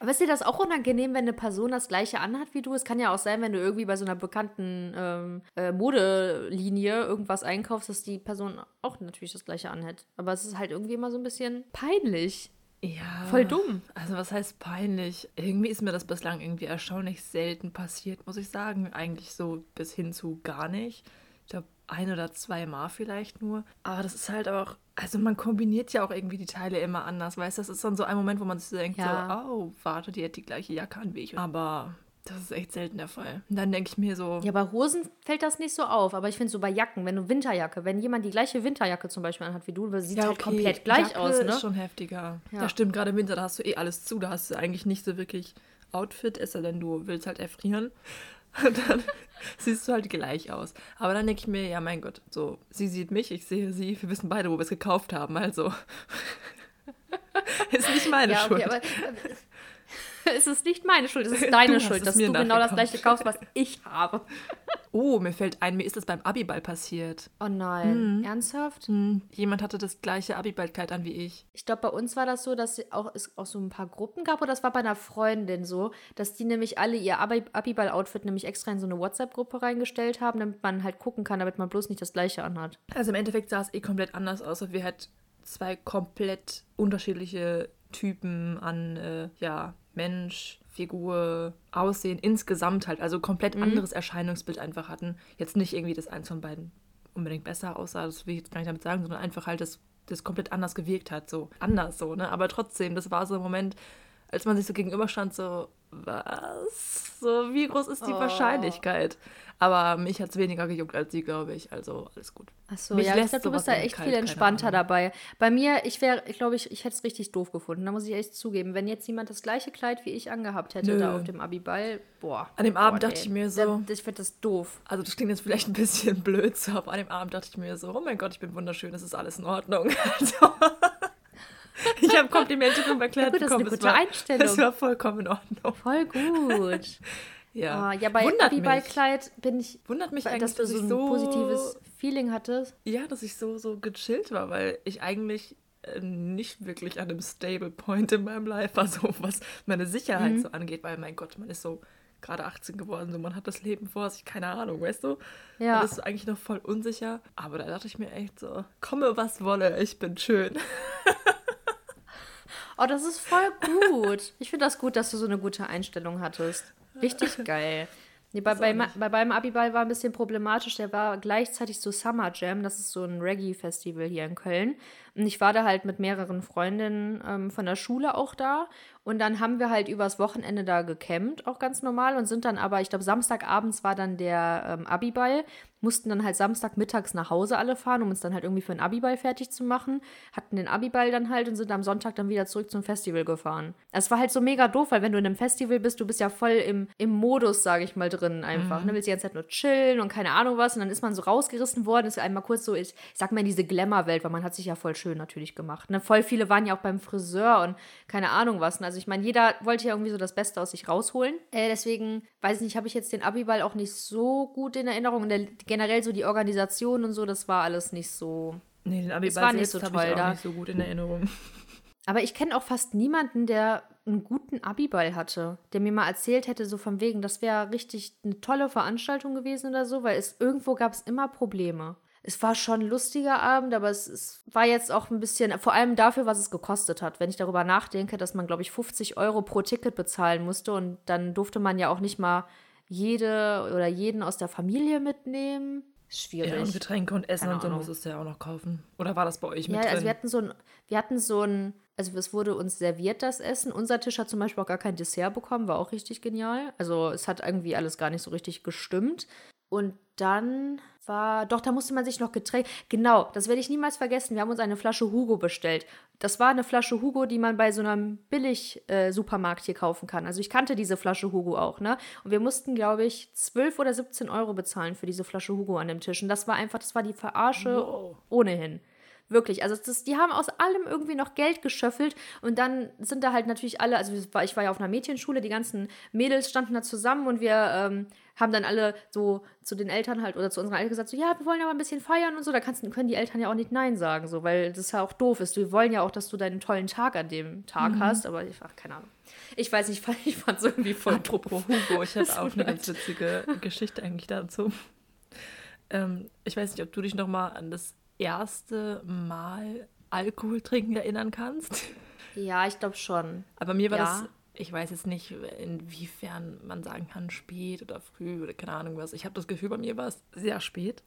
Aber ist dir das auch unangenehm, wenn eine Person das gleiche anhat wie du? Es kann ja auch sein, wenn du irgendwie bei so einer bekannten ähm, äh, Modelinie irgendwas einkaufst, dass die Person auch natürlich das gleiche anhat. Aber es ist halt irgendwie immer so ein bisschen peinlich. Ja. Voll dumm. Also was heißt peinlich? Irgendwie ist mir das bislang irgendwie erstaunlich selten passiert, muss ich sagen. Eigentlich so bis hin zu gar nicht. Ich glaube, ein oder zwei Mal vielleicht nur. Aber das ist halt auch, also man kombiniert ja auch irgendwie die Teile immer anders, weißt du? Das ist dann so ein Moment, wo man sich so denkt, Ja. so, oh, warte, die hat die gleiche Jacke an wie ich. Aber das ist echt selten der Fall. Und dann denke ich mir so, Ja, bei Hosen fällt das nicht so auf, aber ich finde so bei Jacken, wenn du Winterjacke, wenn jemand die gleiche Winterjacke zum Beispiel anhat wie du, das sieht ja, halt okay, komplett gleich Jacke aus, ne? ist schon heftiger. Ja. Das stimmt, gerade im Winter, da hast du eh alles zu. Da hast du eigentlich nicht so wirklich Outfit, es sei denn, du willst halt erfrieren. Und dann siehst du halt gleich aus. Aber dann denke ich mir, ja, mein Gott, so, sie sieht mich, ich sehe sie, wir wissen beide, wo wir es gekauft haben, also. ist nicht meine ja, Schuld. okay, aber es ist nicht meine Schuld, es ist deine Schuld, dass du genau das gleiche kaufst, was ich habe. oh, mir fällt ein, mir ist das beim Abiball passiert. Oh nein, Mhm. ernsthaft? Hm, jemand hatte das gleiche Abiballkleid an wie ich. Ich glaube, bei uns war das so, dass es auch, es auch so ein paar Gruppen gab, oder das war bei einer Freundin so, dass die nämlich alle ihr Abi- Abiball-Outfit nämlich extra in so eine WhatsApp-Gruppe reingestellt haben, damit man halt gucken kann, damit man bloß nicht das gleiche anhat. Also im Endeffekt sah es eh komplett anders aus, und wir halt zwei komplett unterschiedliche Typen an, äh, ja, Mensch, Figur, Aussehen insgesamt halt, also komplett anderes Erscheinungsbild einfach hatten. Jetzt nicht irgendwie, dass eins von beiden unbedingt besser aussah, das will ich jetzt gar nicht damit sagen, sondern einfach halt, dass das komplett anders gewirkt hat, so anders so, ne? Aber trotzdem, das war so ein Moment, als man sich so gegenüberstand, so, was? So, wie groß ist die Oh. Wahrscheinlichkeit? Aber mich hat es weniger gejuckt als sie, glaube ich. Also alles gut. Achso, ja, ich glaube, du bist da echt kalt, viel entspannter dabei. Bei mir, ich wäre, ich glaube, ich, ich hätte es richtig doof gefunden. Da muss ich echt zugeben. Wenn jetzt jemand das gleiche Kleid wie ich angehabt hätte, Nö. da auf dem Abiball, boah. An dem Abend boah, dachte ich mir so- Da, ich finde das doof. Also das klingt jetzt vielleicht ein bisschen blöd, so, aber an dem Abend dachte ich mir so, oh mein Gott, ich bin wunderschön, es ist alles in Ordnung. Also, ich habe Komplimente vom erklärt Ja, gut, das ist eine bekommen. gute war, Einstellung. Es war vollkommen in Ordnung. Voll gut. Ja, Ah, ja, bei Wundert mich. Abiballkleid bin ich, Wundert mich dass eigentlich, du dass so ein so positives Feeling hattest. Ja, dass ich so, so gechillt war, weil ich eigentlich äh, nicht wirklich an einem Stable Point in meinem Life war, so was meine Sicherheit Mhm. so angeht, weil mein Gott, man ist so gerade 18 geworden, so man hat das Leben vor sich, keine Ahnung, weißt du? Ja. Man ist eigentlich noch voll unsicher, aber da dachte ich mir echt so, komme was wolle, ich bin schön. Oh, das ist voll gut. Ich finde das gut, dass du so eine gute Einstellung hattest. Richtig geil. Nee, bei, bei, bei meinem Abiball war ein bisschen problematisch. Der war gleichzeitig so Summer Jam. Das ist so ein Reggae-Festival hier in Köln. Und ich war da halt mit mehreren Freundinnen ähm, von der Schule auch da. Und dann haben wir halt übers Wochenende da gecampt, auch ganz normal. Und sind dann aber, ich glaube, Samstagabends war dann der ähm, Abiball. Mussten dann halt Samstagmittags nach Hause alle fahren, um uns dann halt irgendwie für den Abiball fertig zu machen. Hatten den Abiball dann halt und sind am Sonntag dann wieder zurück zum Festival gefahren. Es war halt so mega doof, weil wenn du in einem Festival bist, du bist ja voll im, im Modus, sage ich mal, drin einfach. Ne? Willst die ganze Zeit nur chillen und keine Ahnung was. Und dann ist man so rausgerissen worden, ist einmal kurz so, ich sag mal, in diese Glamour-Welt, weil man hat sich ja voll schön natürlich gemacht. Ne? Voll viele waren ja auch beim Friseur und keine Ahnung was. Und Also ich meine, jeder wollte ja irgendwie so das Beste aus sich rausholen. Äh, deswegen, weiß ich nicht, habe ich jetzt den Abiball auch nicht so gut in Erinnerung. Und der, generell so die Organisation und so, das war alles nicht so. Nee, den Abi Es war nicht so toll ich auch da. nicht so gut in Erinnerung. Aber ich kenne auch fast niemanden, der einen guten Abiball hatte, der mir mal erzählt hätte, so von wegen, das wäre richtig eine tolle Veranstaltung gewesen oder so, weil es irgendwo gab es immer Probleme. Es war schon ein lustiger Abend, aber es, es war jetzt auch ein bisschen, vor allem dafür, was es gekostet hat. Wenn ich darüber nachdenke, dass man, glaube ich, 50 Euro pro Ticket bezahlen musste und dann durfte man ja auch nicht mal jede oder jeden aus der Familie mitnehmen. Schwierig. Ja, und Getränke und Essen Keine und so musstest du ja auch noch kaufen. Oder war das bei euch mit Ja, drin? also wir hatten so ein, wir hatten so ein, also es wurde uns serviert, das Essen. Unser Tisch hat zum Beispiel auch gar kein Dessert bekommen, war auch richtig genial. Also es hat irgendwie alles gar nicht so richtig gestimmt. Und dann war, doch, da musste man sich noch Getränke, genau, das werde ich niemals vergessen. Wir haben uns eine Flasche Hugo bestellt. Das war eine Flasche Hugo, die man bei so einem Billig-Supermarkt hier kaufen kann. Also ich kannte diese Flasche Hugo auch, ne? Und wir mussten, glaube ich, 12 oder 17 Euro bezahlen für diese Flasche Hugo an dem Tisch. Und das war einfach, das war die Verarsche Wow. ohnehin. Wirklich. Also das, die haben aus allem irgendwie noch Geld geschöffelt und dann sind da halt natürlich alle, also ich war ja auf einer Mädchenschule, die ganzen Mädels standen da zusammen und wir ähm, haben dann alle so zu den Eltern halt oder zu unseren Eltern gesagt, so ja, wir wollen aber ein bisschen feiern und so. Da kannst, können die Eltern ja auch nicht Nein sagen, so, weil das ja auch doof ist. Wir wollen ja auch, dass du deinen tollen Tag an dem Tag hast, aber ich, ach, keine Ahnung. Ich weiß nicht, ich fand es irgendwie voll Apropos Hugo, ich habe Es auch eine ganz witzige Geschichte eigentlich dazu. Ähm, ich weiß nicht, ob du dich noch mal an das erste Mal Alkohol trinken erinnern kannst. Ja, ich glaube schon. Aber mir war Ja. das ich weiß jetzt nicht, inwiefern man sagen kann, spät oder früh oder keine Ahnung was. Ich habe das Gefühl, bei mir war es sehr spät.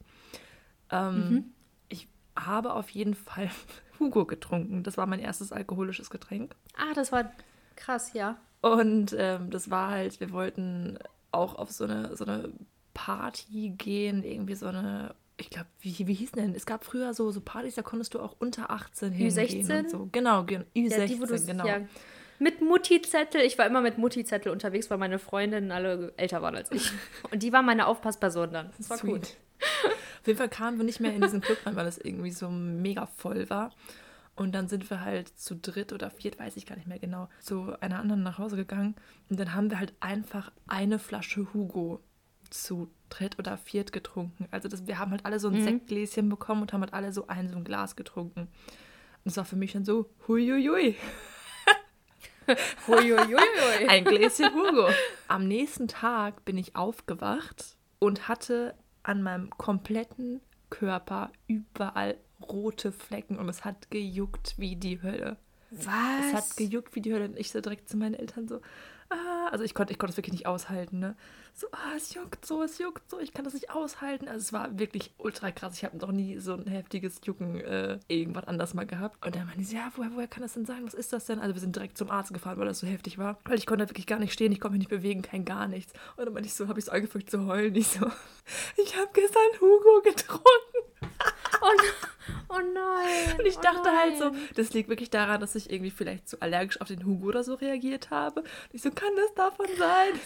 Ähm, mhm. Ich habe auf jeden Fall Hugo getrunken. Das war mein erstes alkoholisches Getränk. Ah, das war krass, ja. Und ähm, das war halt, wir wollten auch auf so eine, so eine Party gehen, irgendwie so eine ich glaube, wie, wie hieß denn? Es gab früher so, so Partys, da konntest du auch unter 18 hingehen. Ü16? Und so. Genau, Ü16, ja, die, genau. Ja, mit Mutti-Zettel. Ich war immer mit Mutti-Zettel unterwegs, weil meine Freundinnen alle älter waren als ich. Und die war meine Aufpassperson dann. Das war Sweet. gut. Auf jeden Fall kamen wir nicht mehr in diesen Club rein, weil es irgendwie so mega voll war. Und dann sind wir halt zu dritt oder viert, weiß ich gar nicht mehr genau, zu einer anderen nach Hause gegangen. Und dann haben wir halt einfach eine Flasche Hugo zu dritt oder viert getrunken. Also das, wir haben halt alle so ein mhm. Sektgläschen bekommen und haben halt alle so ein, so ein Glas getrunken. Und es war für mich dann so, huiuiui. huiuiui. ein Gläschen Hugo. Am nächsten Tag bin ich aufgewacht und hatte an meinem kompletten Körper überall rote Flecken und es hat gejuckt wie die Hölle. Was? Es hat gejuckt wie die Hölle und ich so direkt zu meinen Eltern so, ah, also ich konnte ich konnte es wirklich nicht aushalten, ne? So, ah, es juckt so, es juckt so, ich kann das nicht aushalten. Also es war wirklich ultra krass. Ich habe noch nie so ein heftiges Jucken äh, irgendwas anders mal gehabt. Und dann meinte sie, ja, woher, woher kann das denn sein? Was ist das denn? Also wir sind direkt zum Arzt gefahren, weil das so heftig war. Weil ich konnte wirklich gar nicht stehen, ich konnte mich nicht bewegen, kein gar nichts. Und dann meinte ich so, habe ich so angefangen zu heulen. Ich so, ich habe gestern Hugo getrunken. oh, oh nein. Und ich oh dachte halt so, das liegt wirklich daran, dass ich irgendwie vielleicht zu allergisch auf den Hugo oder so reagiert habe. Und ich so, kann das davon sein?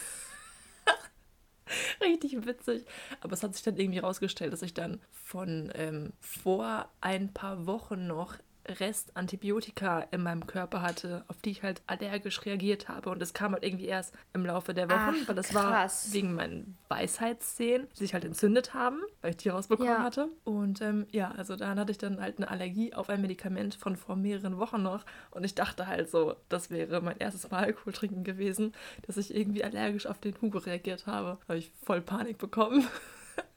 Richtig witzig. Aber es hat sich dann irgendwie rausgestellt, dass ich dann von ähm, vor ein paar Wochen noch Restantibiotika in meinem Körper hatte, auf die ich halt allergisch reagiert habe. Und das kam halt irgendwie erst im Laufe der Wochen, Ach, weil das krass. war wegen meinen Weisheitszähnen, die sich halt entzündet haben, weil ich die rausbekommen ja. hatte. Und ähm, ja, also dann hatte ich dann halt eine Allergie auf ein Medikament von vor mehreren Wochen noch. Und ich dachte halt so, das wäre mein erstes Mal Alkohol trinken gewesen, dass ich irgendwie allergisch auf den Hugo reagiert habe. Da habe ich voll Panik bekommen.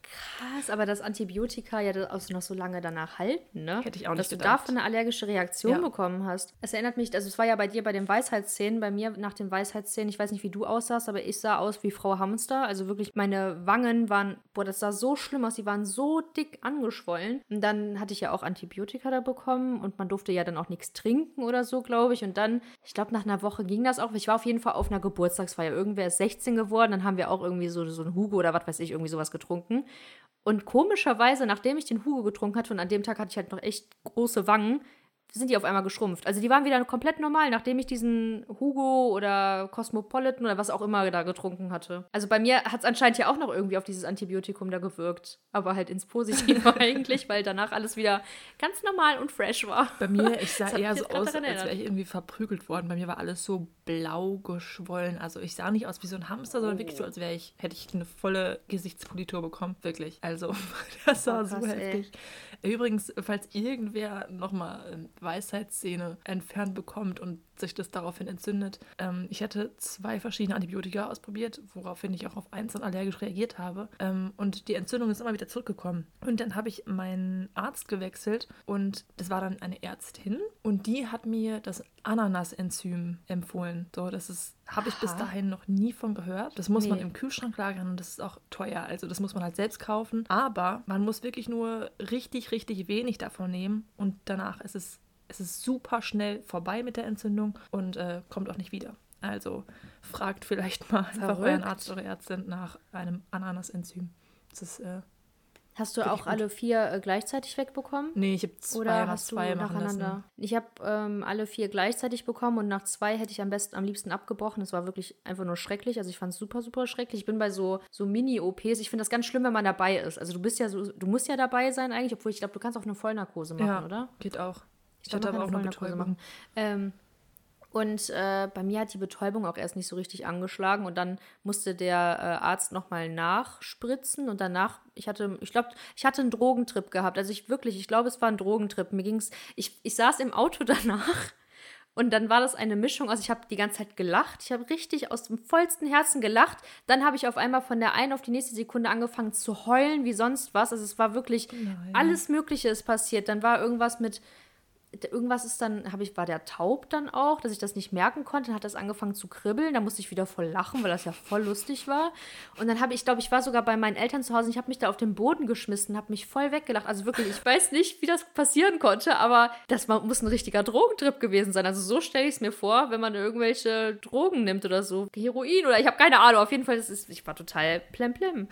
Krass, aber das Antibiotika ja auch noch so lange danach halten, ne? Hätte ich auch nicht Dass du davon eine allergische Reaktion ja. bekommen hast. Es erinnert mich, also es war ja bei dir bei den Weisheitszähnen, bei mir nach den Weisheitszähnen, ich weiß nicht, wie du aussahst, aber ich sah aus wie Frau Hamster. Also wirklich, meine Wangen waren, boah, das sah so schlimm aus, die waren so dick angeschwollen. Und dann hatte ich ja auch Antibiotika da bekommen und man durfte ja dann auch nichts trinken oder so, glaube ich. Und dann, ich glaube, nach einer Woche ging das auch. Ich war auf jeden Fall auf einer Geburtstagsfeier. Irgendwer ist 16 geworden, dann haben wir auch irgendwie so, so ein Hugo oder was weiß ich, irgendwie sowas getrunken. Und komischerweise, nachdem ich den Hugo getrunken hatte, und an dem Tag hatte ich halt noch echt große Wangen, sind die auf einmal geschrumpft. Also die waren wieder komplett normal, nachdem ich diesen Hugo oder Cosmopolitan oder was auch immer da getrunken hatte. Also bei mir hat es anscheinend ja auch noch irgendwie auf dieses Antibiotikum da gewirkt. Aber halt ins Positive eigentlich, weil danach alles wieder ganz normal und fresh war. Bei mir, ich sah eher so aus, als wäre ich irgendwie verprügelt worden. Bei mir war alles so blau geschwollen. Also ich sah nicht aus wie so ein Hamster, sondern oh. wirklich so, als wäre ich, hätte ich eine volle Gesichtspolitur bekommen. Wirklich. Also das war oh, so heftig. Ey. Übrigens, falls irgendwer nochmal ähm, Weisheitszähne entfernt bekommt und sich das daraufhin entzündet. Ähm, ich hatte zwei verschiedene Antibiotika ausprobiert, woraufhin ich auch auf eins dann allergisch reagiert habe. Ähm, und die Entzündung ist immer wieder zurückgekommen. Und dann habe ich meinen Arzt gewechselt und das war dann eine Ärztin und die hat mir das Ananas-Enzym empfohlen. So, das ist, habe ich bis dahin noch nie von gehört. Das muss nee. man im Kühlschrank lagern und das ist auch teuer. Also das muss man halt selbst kaufen. Aber man muss wirklich nur richtig, richtig wenig davon nehmen und danach ist es es ist super schnell vorbei mit der Entzündung und äh, kommt auch nicht wieder. Also fragt vielleicht mal Verrückt. einfach euren Arzt oder Ärztin nach einem Ananas-Enzym. Das ist äh, Hast du auch alle vier äh, gleichzeitig wegbekommen? Nee, ich habe zwei Oder hast zwei du nacheinander? Ich habe ähm, alle vier gleichzeitig bekommen und nach zwei hätte ich am besten am liebsten abgebrochen. Das war wirklich einfach nur schrecklich. Also ich fand es super, super schrecklich. Ich bin bei so, so Mini-OPs. Ich finde das ganz schlimm, wenn man dabei ist. Also du bist ja so, du musst ja dabei sein eigentlich, obwohl ich glaube, du kannst auch eine Vollnarkose machen, ja, oder? Geht auch. Ich, ich aber auch eine Betäubung. Machen. Ähm, und äh, bei mir hat die Betäubung auch erst nicht so richtig angeschlagen und dann musste der äh, Arzt nochmal nachspritzen und danach, ich hatte, ich glaube, ich hatte einen Drogentrip gehabt. Also ich wirklich, ich glaube, es war ein Drogentrip. Mir ging's, ich, ich saß im Auto danach und dann war das eine Mischung aus, ich habe die ganze Zeit gelacht, ich habe richtig aus dem vollsten Herzen gelacht. Dann habe ich auf einmal von der einen auf die nächste Sekunde angefangen zu heulen, wie sonst was. Also es war wirklich Nein. alles Mögliche ist passiert. Dann war irgendwas mit irgendwas ist dann, habe ich, war der taub dann auch, dass ich das nicht merken konnte. Dann hat das angefangen zu kribbeln. Da musste ich wieder voll lachen, weil das ja voll lustig war. Und dann habe ich, glaube ich, war sogar bei meinen Eltern zu Hause. Und ich habe mich da auf den Boden geschmissen, habe mich voll weggelacht. Also wirklich, ich weiß nicht, wie das passieren konnte, aber das muss ein richtiger Drogentrip gewesen sein. Also so stelle ich es mir vor, wenn man irgendwelche Drogen nimmt oder so. Heroin oder ich habe keine Ahnung. Auf jeden Fall, ist, ich war total plemplem.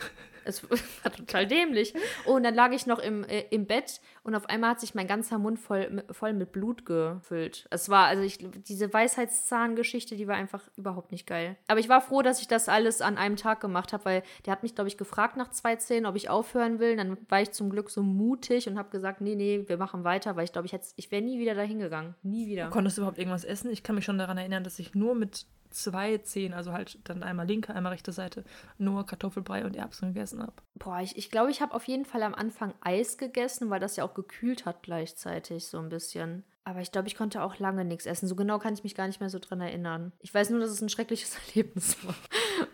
Es war total dämlich. Oh, und dann lag ich noch im, äh, im Bett und auf einmal hat sich mein ganzer Mund voll, voll mit Blut gefüllt. Es war, also ich, diese Weisheitszahngeschichte, die war einfach überhaupt nicht geil. Aber ich war froh, dass ich das alles an einem Tag gemacht habe, weil der hat mich, glaube ich, gefragt nach zwei Zähnen, ob ich aufhören will. Dann war ich zum Glück so mutig und habe gesagt, nee, nee, wir machen weiter, weil ich glaube, ich, ich wäre nie wieder dahin gegangen. Nie wieder. Konntest du überhaupt irgendwas essen? Ich kann mich schon daran erinnern, dass ich nur mit zwei Zehen, also halt dann einmal linke, einmal rechte Seite, nur Kartoffelbrei und Erbsen gegessen habe. Boah, ich, ich glaube, ich habe auf jeden Fall am Anfang Eis gegessen, weil das ja auch gekühlt hat gleichzeitig so ein bisschen. Aber ich glaube, ich konnte auch lange nichts essen. So genau kann ich mich gar nicht mehr so dran erinnern. Ich weiß nur, dass es ein schreckliches Erlebnis war.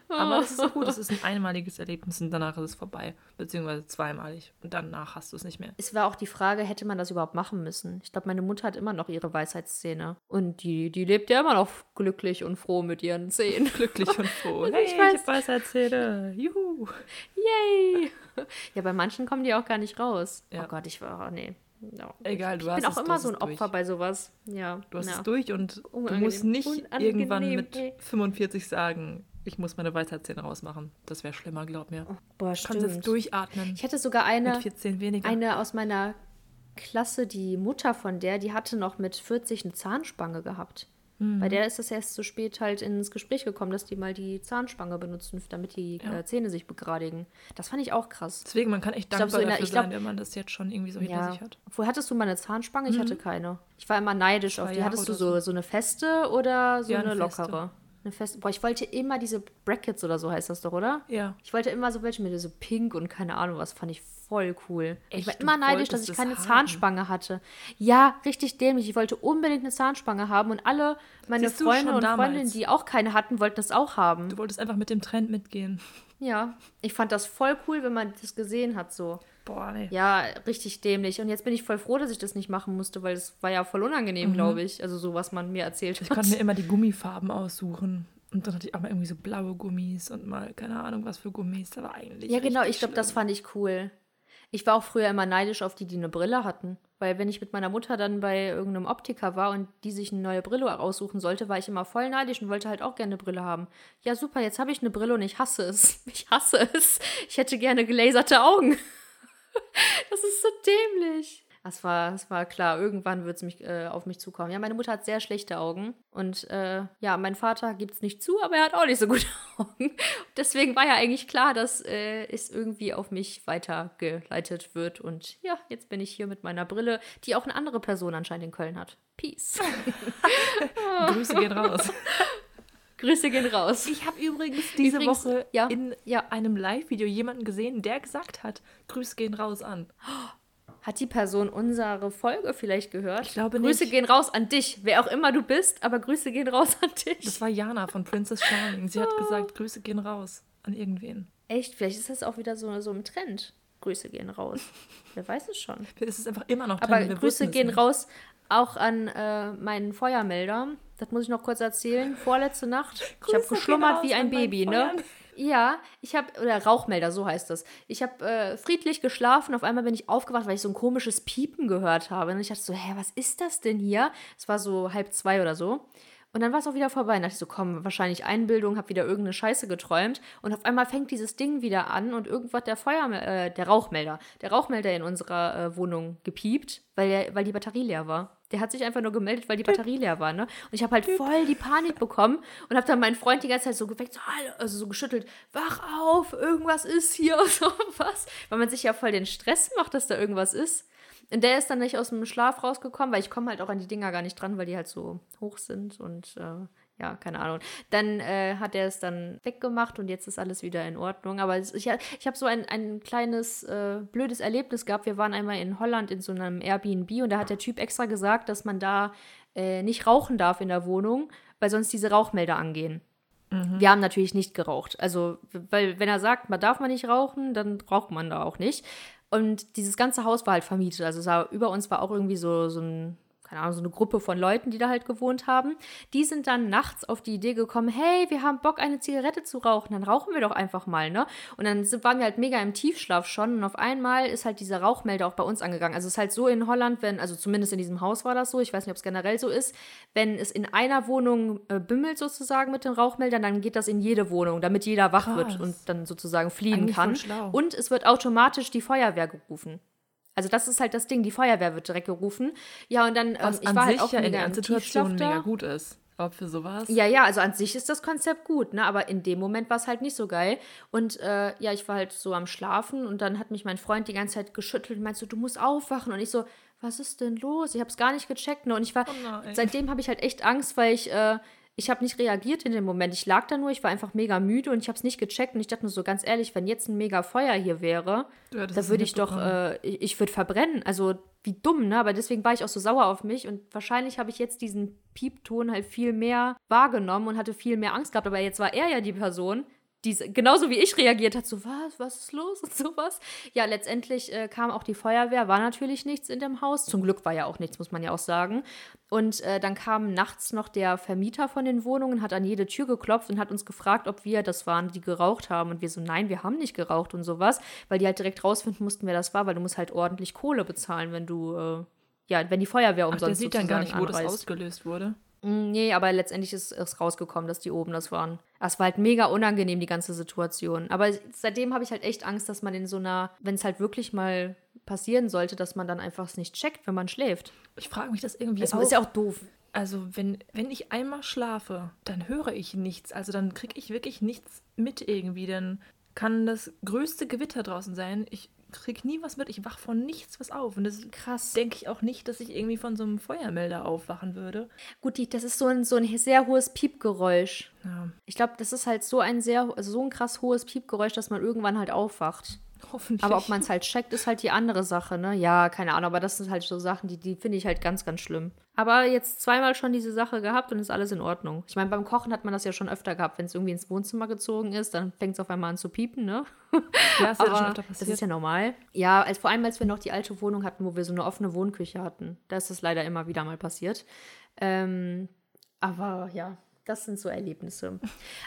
Aber es ist so gut, es ist ein einmaliges Erlebnis und danach ist es vorbei. Beziehungsweise zweimalig. Und danach hast du es nicht mehr. Es war auch die Frage, hätte man das überhaupt machen müssen? Ich glaube, meine Mutter hat immer noch ihre Weisheitszähne. Und die, die lebt ja immer noch glücklich und froh mit ihren Zähnen. glücklich und froh. hey, ich weiß. Weisheitszähne. Juhu. Yay. Ja, bei manchen kommen die auch gar nicht raus. Ja. Oh Gott, ich war, nee. No. Egal, du ich hast bin auch es, immer so ein Opfer durch. bei sowas. Ja. Du hast ja. es durch und Unangenehm. du musst nicht Unangenehm. irgendwann mit 45 sagen, ich muss meine Weisheitszähne rausmachen. Das wäre schlimmer, glaub mir. Oh, boah, stimmt. Du kannst jetzt durchatmen. Ich hätte sogar eine, mit 14 weniger. eine aus meiner Klasse, die Mutter von der, die hatte noch mit 40 eine Zahnspange gehabt. Mhm. Bei der ist das erst so spät halt ins Gespräch gekommen, dass die mal die Zahnspange benutzen, damit die ja. äh, Zähne sich begradigen. Das fand ich auch krass. Deswegen, man kann echt dankbar glaub, so dafür der, sein, wenn man das jetzt schon irgendwie so ja. hinter sich hat. Wo hattest du mal eine Zahnspange? Ich mhm. hatte keine. Ich war immer neidisch auf die. Hattest du so, so eine feste oder so ja, eine, eine lockere? Eine feste. Boah, ich wollte immer diese Brackets oder so heißt das doch, oder? Ja. Ich wollte immer so welche mit so pink und keine Ahnung was, fand ich voll cool. Echt? Ich war immer neidisch, dass ich keine das Zahnspange hatte. Ja, richtig dämlich. Ich wollte unbedingt eine Zahnspange haben und alle meine Siehst Freunde und damals. Freundinnen, die auch keine hatten, wollten das auch haben. Du wolltest einfach mit dem Trend mitgehen. Ja, ich fand das voll cool, wenn man das gesehen hat so. Boah, nee. Ja, richtig dämlich. Und jetzt bin ich voll froh, dass ich das nicht machen musste, weil es war ja voll unangenehm, mhm. glaube ich. Also so, was man mir erzählt hat. Ich konnte mir immer die Gummifarben aussuchen. Und dann hatte ich auch mal irgendwie so blaue Gummis und mal keine Ahnung was für Gummis. Aber eigentlich. Ja, genau, ich glaube, das fand ich cool. Ich war auch früher immer neidisch auf die, die eine Brille hatten. Weil wenn ich mit meiner Mutter dann bei irgendeinem Optiker war und die sich eine neue Brille aussuchen sollte, war ich immer voll neidisch und wollte halt auch gerne eine Brille haben. Ja, super, jetzt habe ich eine Brille und ich hasse es. Ich hasse es. Ich hätte gerne gelaserte Augen. das ist so dämlich. Es war, es war klar, irgendwann wird es mich, äh, auf mich zukommen. Ja, meine Mutter hat sehr schlechte Augen. Und äh, ja, mein Vater gibt es nicht zu, aber er hat auch nicht so gute Augen. Deswegen war ja eigentlich klar, dass äh, es irgendwie auf mich weitergeleitet wird. Und ja, jetzt bin ich hier mit meiner Brille, die auch eine andere Person anscheinend in Köln hat. Peace. Grüße gehen raus. Grüße gehen raus. Ich habe übrigens diese übrigens, Woche ja, in ja. einem Live-Video jemanden gesehen, der gesagt hat, Grüße gehen raus an. Hat die Person unsere Folge vielleicht gehört? Ich glaube Grüße nicht. gehen raus an dich, wer auch immer du bist, aber Grüße gehen raus an dich. Das war Jana von Princess Charming. Sie hat gesagt, Grüße gehen raus an irgendwen. Echt? Vielleicht ist das auch wieder so, so ein Trend. Grüße gehen raus. Wer weiß es schon. Vielleicht ist es einfach immer noch Trend. Aber Grüße gehen nicht. raus auch an äh, meinen Feuermelder. Das muss ich noch kurz erzählen. Vorletzte Nacht. ich habe geschlummert wie ein Baby, ne? Ja, ich habe, oder Rauchmelder, so heißt das. Ich habe äh, friedlich geschlafen, auf einmal bin ich aufgewacht, weil ich so ein komisches Piepen gehört habe. Und ich dachte so, hä, was ist das denn hier? Es war so halb zwei oder so. Und dann war es auch wieder vorbei. Und dachte ich so, komm, wahrscheinlich Einbildung, habe wieder irgendeine Scheiße geträumt. Und auf einmal fängt dieses Ding wieder an und irgendwas der Feuer, äh, der Rauchmelder, der Rauchmelder in unserer äh, Wohnung gepiept, weil, der, weil die Batterie leer war. Der hat sich einfach nur gemeldet, weil die Batterie leer war, ne? Und ich habe halt voll die Panik bekommen und habe dann meinen Freund die ganze Zeit so geweckt, so, also so geschüttelt, wach auf, irgendwas ist hier, so was. Weil man sich ja voll den Stress macht, dass da irgendwas ist. Und der ist dann nicht aus dem Schlaf rausgekommen, weil ich komme halt auch an die Dinger gar nicht dran, weil die halt so hoch sind und äh, ja, keine Ahnung. Dann äh, hat er es dann weggemacht und jetzt ist alles wieder in Ordnung. Aber ich, ich habe so ein, ein kleines äh, blödes Erlebnis gehabt. Wir waren einmal in Holland in so einem Airbnb und da hat der Typ extra gesagt, dass man da äh, nicht rauchen darf in der Wohnung, weil sonst diese Rauchmelder angehen. Mhm. Wir haben natürlich nicht geraucht. Also, weil wenn er sagt, man darf man nicht rauchen, dann raucht man da auch nicht. Und dieses ganze Haus war halt vermietet. Also war, über uns war auch irgendwie so, so ein, keine Ahnung, so eine Gruppe von Leuten, die da halt gewohnt haben. Die sind dann nachts auf die Idee gekommen, hey, wir haben Bock, eine Zigarette zu rauchen, dann rauchen wir doch einfach mal, ne? Und dann sind, waren wir halt mega im Tiefschlaf schon und auf einmal ist halt dieser Rauchmelder auch bei uns angegangen. Also es ist halt so in Holland, wenn, also zumindest in diesem Haus war das so, ich weiß nicht, ob es generell so ist, wenn es in einer Wohnung äh, bimmelt sozusagen mit den Rauchmeldern, dann geht das in jede Wohnung, damit jeder wach Krass. wird und dann sozusagen fliehen Eigentlich kann. Und es wird automatisch die Feuerwehr gerufen. Also das ist halt das Ding, die Feuerwehr wird direkt gerufen. Ja, und dann, ähm, Was ich an war sich halt auch ja in der Situation mega gut ist. Aber für sowas. Ja, ja, also an sich ist das Konzept gut, ne? Aber in dem Moment war es halt nicht so geil. Und äh, ja, ich war halt so am Schlafen und dann hat mich mein Freund die ganze Zeit geschüttelt und meinte so, du musst aufwachen. Und ich so, was ist denn los? Ich habe es gar nicht gecheckt. Ne? Und ich war, Oh seitdem habe ich halt echt Angst, weil ich, äh, ich habe nicht reagiert in dem Moment. Ich lag da nur, ich war einfach mega müde und ich habe es nicht gecheckt. Und ich dachte nur so, ganz ehrlich, wenn jetzt ein mega Feuer hier wäre, hättest da würde ich doch, äh, ich, ich würde verbrennen. Also wie dumm, ne? Aber deswegen war ich auch so sauer auf mich und wahrscheinlich habe ich jetzt diesen Piepton halt viel mehr wahrgenommen und hatte viel mehr Angst gehabt. Aber jetzt war er ja die Person, die s- genauso wie ich reagiert hat, so was, was ist los und sowas. Ja, letztendlich äh, kam auch die Feuerwehr, war natürlich nichts in dem Haus. Zum Glück war ja auch nichts, muss man ja auch sagen. Und äh, dann kam nachts noch der Vermieter von den Wohnungen, hat an jede Tür geklopft und hat uns gefragt, ob wir das waren, die geraucht haben. Und wir so, nein, wir haben nicht geraucht und sowas, weil die halt direkt rausfinden mussten, wer das war, weil du musst halt ordentlich Kohle bezahlen, wenn du, äh, ja, wenn die Feuerwehr Ach, umsonst der sieht dann gar nicht, wo das anreist. ausgelöst wurde. Mm, Nee, aber letztendlich ist es rausgekommen, dass die oben das waren. Es war halt mega unangenehm, die ganze Situation. Aber seitdem habe ich halt echt Angst, dass man in so einer, wenn es halt wirklich mal passieren sollte, dass man dann einfach es nicht checkt, wenn man schläft. Ich frage mich das irgendwie Das auch. ist ja auch doof. Also, wenn, wenn ich einmal schlafe, dann höre ich nichts. Also, dann kriege ich wirklich nichts mit irgendwie. Dann kann das größte Gewitter draußen sein. Ich kriege nie was mit. Ich wach von nichts was auf. Und das Krass. denke ich auch nicht, dass ich irgendwie von so einem Feuermelder aufwachen würde. Gut, das ist so ein, so ein sehr hohes Piepgeräusch. Ja, Ich glaube, das ist halt so ein sehr, also so ein krass hohes Piepgeräusch, dass man irgendwann halt aufwacht. Hoffentlich. Aber ob man es halt checkt, ist halt die andere Sache, ne? Ja, keine Ahnung, aber das sind halt so Sachen, die, die finde ich halt ganz, ganz schlimm. Aber jetzt zweimal schon diese Sache gehabt und ist alles in Ordnung. Ich meine, beim Kochen hat man das ja schon öfter gehabt. Wenn es irgendwie ins Wohnzimmer gezogen ist, dann fängt es auf einmal an zu piepen, ne? ja, ist ja schon Aber öfter das passiert. ist ja normal. Ja, als, vor allem, als wir noch die alte Wohnung hatten, wo wir so eine offene Wohnküche hatten. Da ist das leider immer wieder mal passiert. Ähm, aber ja, das sind so Erlebnisse.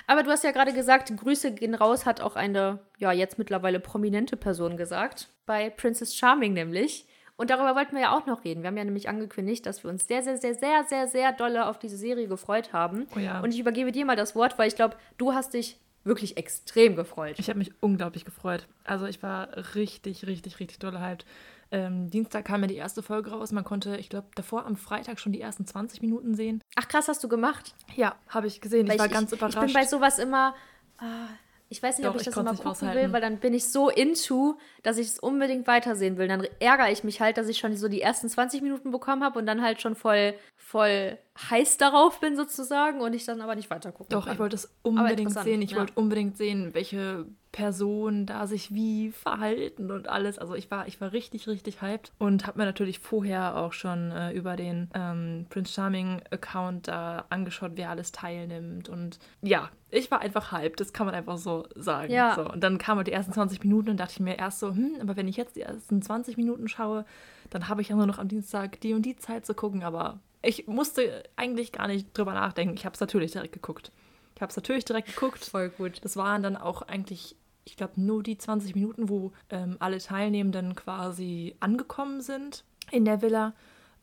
Aber du hast ja gerade gesagt, Grüße gehen raus, hat auch eine, ja, jetzt mittlerweile prominente Person gesagt. Bei Princess Charming nämlich. Und darüber wollten wir ja auch noch reden. Wir haben ja nämlich angekündigt, dass wir uns sehr, sehr, sehr, sehr, sehr, sehr dolle auf diese Serie gefreut haben. Oh ja. Und ich übergebe dir mal das Wort, weil ich glaube, du hast dich wirklich extrem gefreut. Ich habe mich unglaublich gefreut. Also ich war richtig, richtig, richtig doll hyped. Ähm, Dienstag kam ja die erste Folge raus. Man konnte, ich glaube, davor am Freitag schon die ersten 20 Minuten sehen. Ach krass, hast du gemacht? Ja, habe ich gesehen. Weil ich war ganz überrascht. Ich bin bei sowas immer. ah, ich weiß nicht, ob Doch, ich ich das immer gucken will, aushalten. weil dann bin ich so into, dass ich es unbedingt weitersehen will. Dann ärgere ich mich halt, dass ich schon so die ersten 20 Minuten bekommen habe und dann halt schon voll, voll heiß darauf bin sozusagen und ich dann aber nicht weiter gucken Doch, ich wollte es unbedingt sehen. Ich ja. wollte unbedingt sehen, welche Personen da sich wie verhalten und alles. Also ich war, ich war richtig, richtig hyped und habe mir natürlich vorher auch schon äh, über den ähm, Prince Charming Account da angeschaut, wer alles teilnimmt. Und ja, ich war einfach hyped, das kann man einfach so sagen. Ja. So, und dann kamen halt die ersten 20 Minuten und dachte ich mir erst so, hm, aber wenn ich jetzt die ersten 20 Minuten schaue, dann habe ich ja nur noch am Dienstag die und die Zeit zu gucken. Aber ich musste eigentlich gar nicht drüber nachdenken. Ich habe es natürlich direkt geguckt. Ich habe es natürlich direkt geguckt. voll gut. Das waren dann auch eigentlich, ich glaube, nur die 20 Minuten, wo ähm, alle Teilnehmenden quasi angekommen sind in der Villa.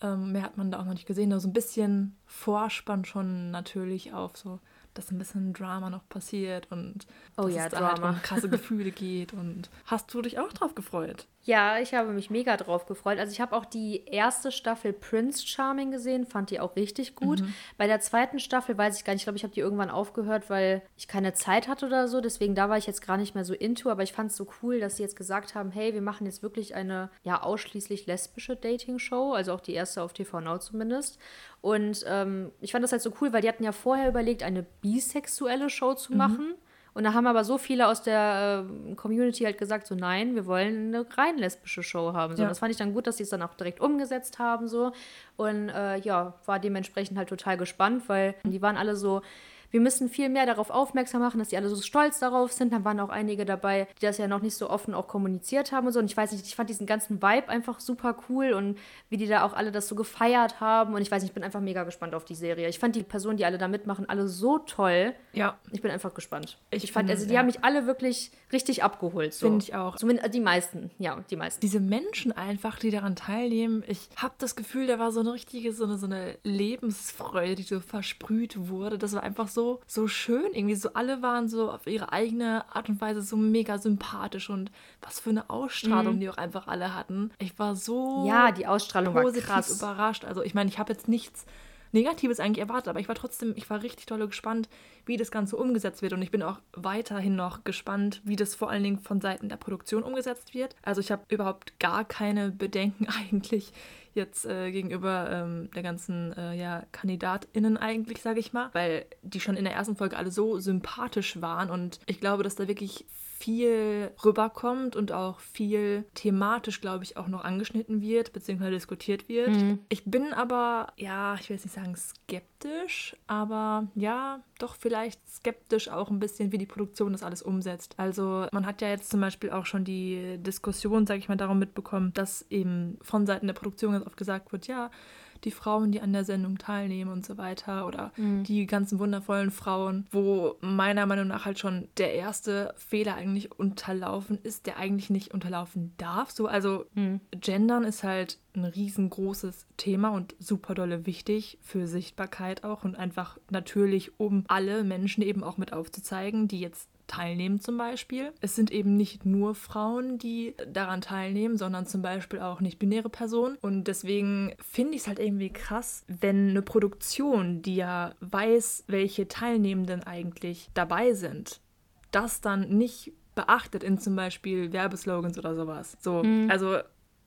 Ähm, mehr hat man da auch noch nicht gesehen. Da so ein bisschen Vorspann schon natürlich auf so, dass ein bisschen Drama noch passiert und Oh dass ja, es da halt Drama. um krasse Gefühle geht. Und hast du dich auch drauf gefreut? Ja, ich habe mich mega drauf gefreut. Also ich habe auch die erste Staffel Prince Charming gesehen, fand die auch richtig gut. Mhm. Bei der zweiten Staffel weiß ich gar nicht, ich glaube, ich habe die irgendwann aufgehört, weil ich keine Zeit hatte oder so. Deswegen da war ich jetzt gar nicht mehr so into, aber ich fand es so cool, dass sie jetzt gesagt haben, hey, wir machen jetzt wirklich eine ja ausschließlich lesbische Dating-Show, also auch die erste auf TV Now zumindest. Und ähm, ich fand das halt so cool, weil die hatten ja vorher überlegt, eine bisexuelle Show zu machen. Und da haben aber so viele aus der äh, Community halt gesagt, so nein, wir wollen eine rein lesbische Show haben. So. Ja. Das fand ich dann gut, dass sie es dann auch direkt umgesetzt haben. so Und äh, ja, war dementsprechend halt total gespannt, weil die waren alle so, wir müssen viel mehr darauf aufmerksam machen, dass die alle so stolz darauf sind. Dann waren auch einige dabei, die das ja noch nicht so offen auch kommuniziert haben und so. Und ich weiß nicht, ich fand diesen ganzen Vibe einfach super cool und wie die da auch alle das so gefeiert haben. Und ich weiß nicht, ich bin einfach mega gespannt auf die Serie. Ich fand die Personen, die alle da mitmachen, alle so toll. Ja. Ich bin einfach gespannt. Ich Ich, fand, bin- also die ja. haben mich alle wirklich richtig abgeholt. So. Finde ich auch. Zumindest äh, die meisten, ja, die meisten. diese Menschen einfach, die daran teilnehmen, ich habe das Gefühl, da war so eine richtige, so eine, so eine Lebensfreude, die so versprüht wurde. Das war einfach so, so schön. Irgendwie so, alle waren so auf ihre eigene Art und Weise so mega sympathisch und was für eine Ausstrahlung die auch einfach alle hatten. Ich war so Ja, die Ausstrahlung war positiv krass. überrascht. Also ich meine, ich habe jetzt nichts Negatives eigentlich erwartet, aber ich war trotzdem, ich war richtig dolle gespannt, wie das Ganze umgesetzt wird. Und ich bin auch weiterhin noch gespannt, wie das vor allen Dingen von Seiten der Produktion umgesetzt wird. Also ich habe überhaupt gar keine Bedenken eigentlich jetzt äh, gegenüber ähm, der ganzen äh, ja, KandidatInnen eigentlich, sage ich mal, weil die schon in der ersten Folge alle so sympathisch waren und ich glaube, dass da wirklich viel rüberkommt und auch viel thematisch, glaube ich, auch noch angeschnitten wird, beziehungsweise diskutiert wird. Ich bin aber, ja, ich will jetzt nicht sagen skeptisch, aber ja, doch vielleicht skeptisch auch ein bisschen, wie die Produktion das alles umsetzt. Also man hat ja jetzt zum Beispiel auch schon die Diskussion, sage ich mal, darum mitbekommen, dass eben von Seiten der Produktion ganz oft gesagt wird, ja, die Frauen, die an der Sendung teilnehmen und so weiter oder die ganzen wundervollen Frauen, wo meiner Meinung nach halt schon der erste Fehler eigentlich unterlaufen ist, der eigentlich nicht unterlaufen darf. So, also Gendern ist halt ein riesengroßes Thema und super dolle wichtig für Sichtbarkeit auch und einfach natürlich, um alle Menschen eben auch mit aufzuzeigen, die jetzt teilnehmen zum Beispiel. Es sind eben nicht nur Frauen, die daran teilnehmen, sondern zum Beispiel auch nicht-binäre Personen. Und deswegen finde ich es halt irgendwie krass, wenn eine Produktion, die ja weiß, welche Teilnehmenden eigentlich dabei sind, das dann nicht beachtet in zum Beispiel Werbeslogans oder sowas. So, also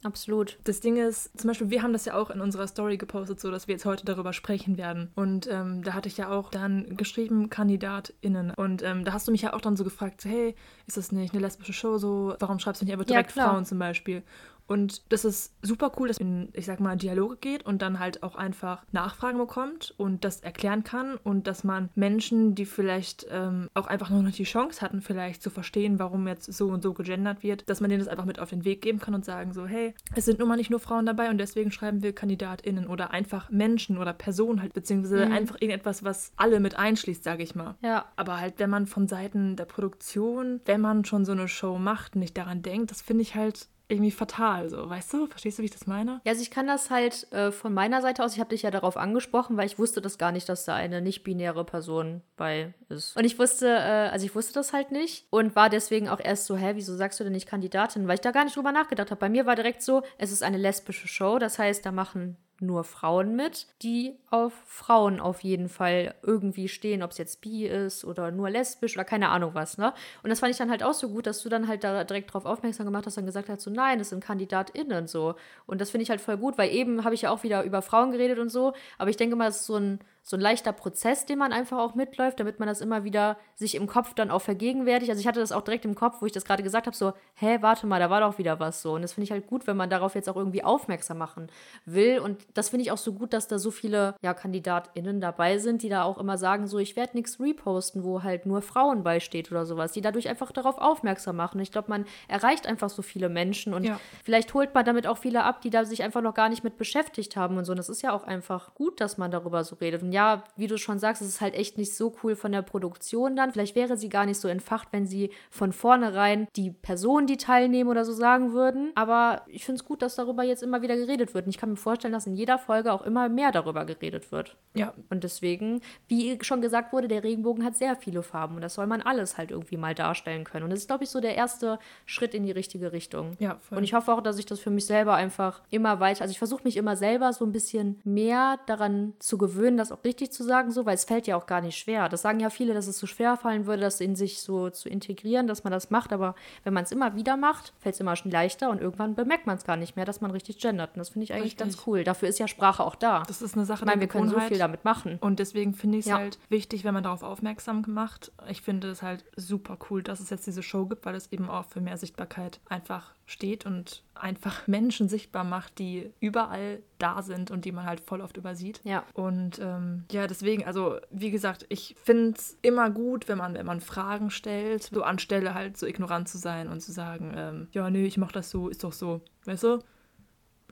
Absolut. das Ding ist, zum Beispiel, wir haben das ja auch in unserer Story gepostet, so dass wir jetzt heute darüber sprechen werden. Und ähm, da hatte ich ja auch dann geschrieben, KandidatInnen. Und ähm, da hast du mich ja auch dann so gefragt, so, hey, ist das nicht eine lesbische Show? So, warum schreibst du nicht einfach Ja, direkt klar. Frauen zum Beispiel? Und das ist super cool, dass in, ich sag mal, Dialoge geht und dann halt auch einfach Nachfragen bekommt und das erklären kann und dass man Menschen, die vielleicht ähm, auch einfach nur noch die Chance hatten, vielleicht zu verstehen, warum jetzt so und so gegendert wird, dass man denen das einfach mit auf den Weg geben kann und sagen so, hey, es sind nun mal nicht nur Frauen dabei und deswegen schreiben wir KandidatInnen oder einfach Menschen oder Personen halt, beziehungsweise einfach irgendetwas, was alle mit einschließt, sage ich mal. Ja. Aber halt, wenn man von Seiten der Produktion, wenn man schon so eine Show macht, nicht daran denkt, das finde ich halt irgendwie fatal, so, weißt du? Verstehst du, wie ich das meine? Ja, also ich kann das halt äh, von meiner Seite aus, ich habe dich ja darauf angesprochen, weil ich wusste das gar nicht, dass da eine nicht-binäre Person bei ist. Und ich wusste, äh, also ich wusste das halt nicht und war deswegen auch erst so, hä, wieso sagst du denn nicht Kandidatin? Weil ich da gar nicht drüber nachgedacht habe. Bei mir war direkt so, es ist eine lesbische Show, das heißt, da machen nur Frauen mit, die auf Frauen auf jeden Fall irgendwie stehen, ob es jetzt bi ist oder nur lesbisch oder keine Ahnung was, ne? Und das fand ich dann halt auch so gut, dass du dann halt da direkt drauf aufmerksam gemacht hast und gesagt hast, so nein, das sind KandidatInnen so. Und das finde ich halt voll gut, weil eben habe ich ja auch wieder über Frauen geredet und so, aber ich denke mal, es ist so ein so ein leichter Prozess, den man einfach auch mitläuft, damit man das immer wieder sich im Kopf dann auch vergegenwärtigt. Also ich hatte das auch direkt im Kopf, wo ich das gerade gesagt habe, so, hä, warte mal, da war doch wieder was so. Und das finde ich halt gut, wenn man darauf jetzt auch irgendwie aufmerksam machen will. Und das finde ich auch so gut, dass da so viele ja, KandidatInnen dabei sind, die da auch immer sagen, so, ich werde nichts reposten, wo halt nur Frauen beisteht oder sowas, die dadurch einfach darauf aufmerksam machen. Ich glaube, man erreicht einfach so viele Menschen und Ja. vielleicht holt man damit auch viele ab, die da sich einfach noch gar nicht mit beschäftigt haben und so. Und das ist ja auch einfach gut, dass man darüber so redet. Und ja, wie du schon sagst, es ist halt echt nicht so cool von der Produktion dann. Vielleicht wäre sie gar nicht so entfacht, wenn sie von vornherein die Personen, die teilnehmen oder so sagen würden. Aber ich finde es gut, dass darüber jetzt immer wieder geredet wird. Und ich kann mir vorstellen, dass in jeder Folge auch immer mehr darüber geredet wird. Ja, Und deswegen, wie schon gesagt wurde, der Regenbogen hat sehr viele Farben und das soll man alles halt irgendwie mal darstellen können. Und das ist, glaube ich, so der erste Schritt in die richtige Richtung. Ja, voll. Und ich hoffe auch, dass ich das für mich selber einfach immer weiter, also ich versuche mich immer selber so ein bisschen mehr daran zu gewöhnen, das auch richtig zu sagen, so, weil es fällt ja auch gar nicht schwer. Das sagen ja viele, dass es so schwer fallen würde, das in sich so zu integrieren, dass man das macht. Aber wenn man es immer wieder macht, fällt es immer schon leichter und irgendwann bemerkt man es gar nicht mehr, dass man richtig gendert. Und das finde ich eigentlich Richtig. ganz cool. Dafür ist ja Sprache auch da. das ist eine Sache ich meine, wir können so viel damit machen. Und deswegen finde ich es Ja. halt wichtig, wenn man darauf aufmerksam macht. Ich finde es halt super cool, dass es jetzt diese Show gibt, weil es eben auch für mehr Sichtbarkeit einfach steht und einfach Menschen sichtbar macht, die überall da sind und die man halt voll oft übersieht. Ja. Und ähm, ja, deswegen, also wie gesagt, ich finde es immer gut, wenn man, wenn man Fragen stellt, so anstelle halt so ignorant zu sein und zu sagen, ähm, ja, nee, ich mach das so, ist doch so, weißt du?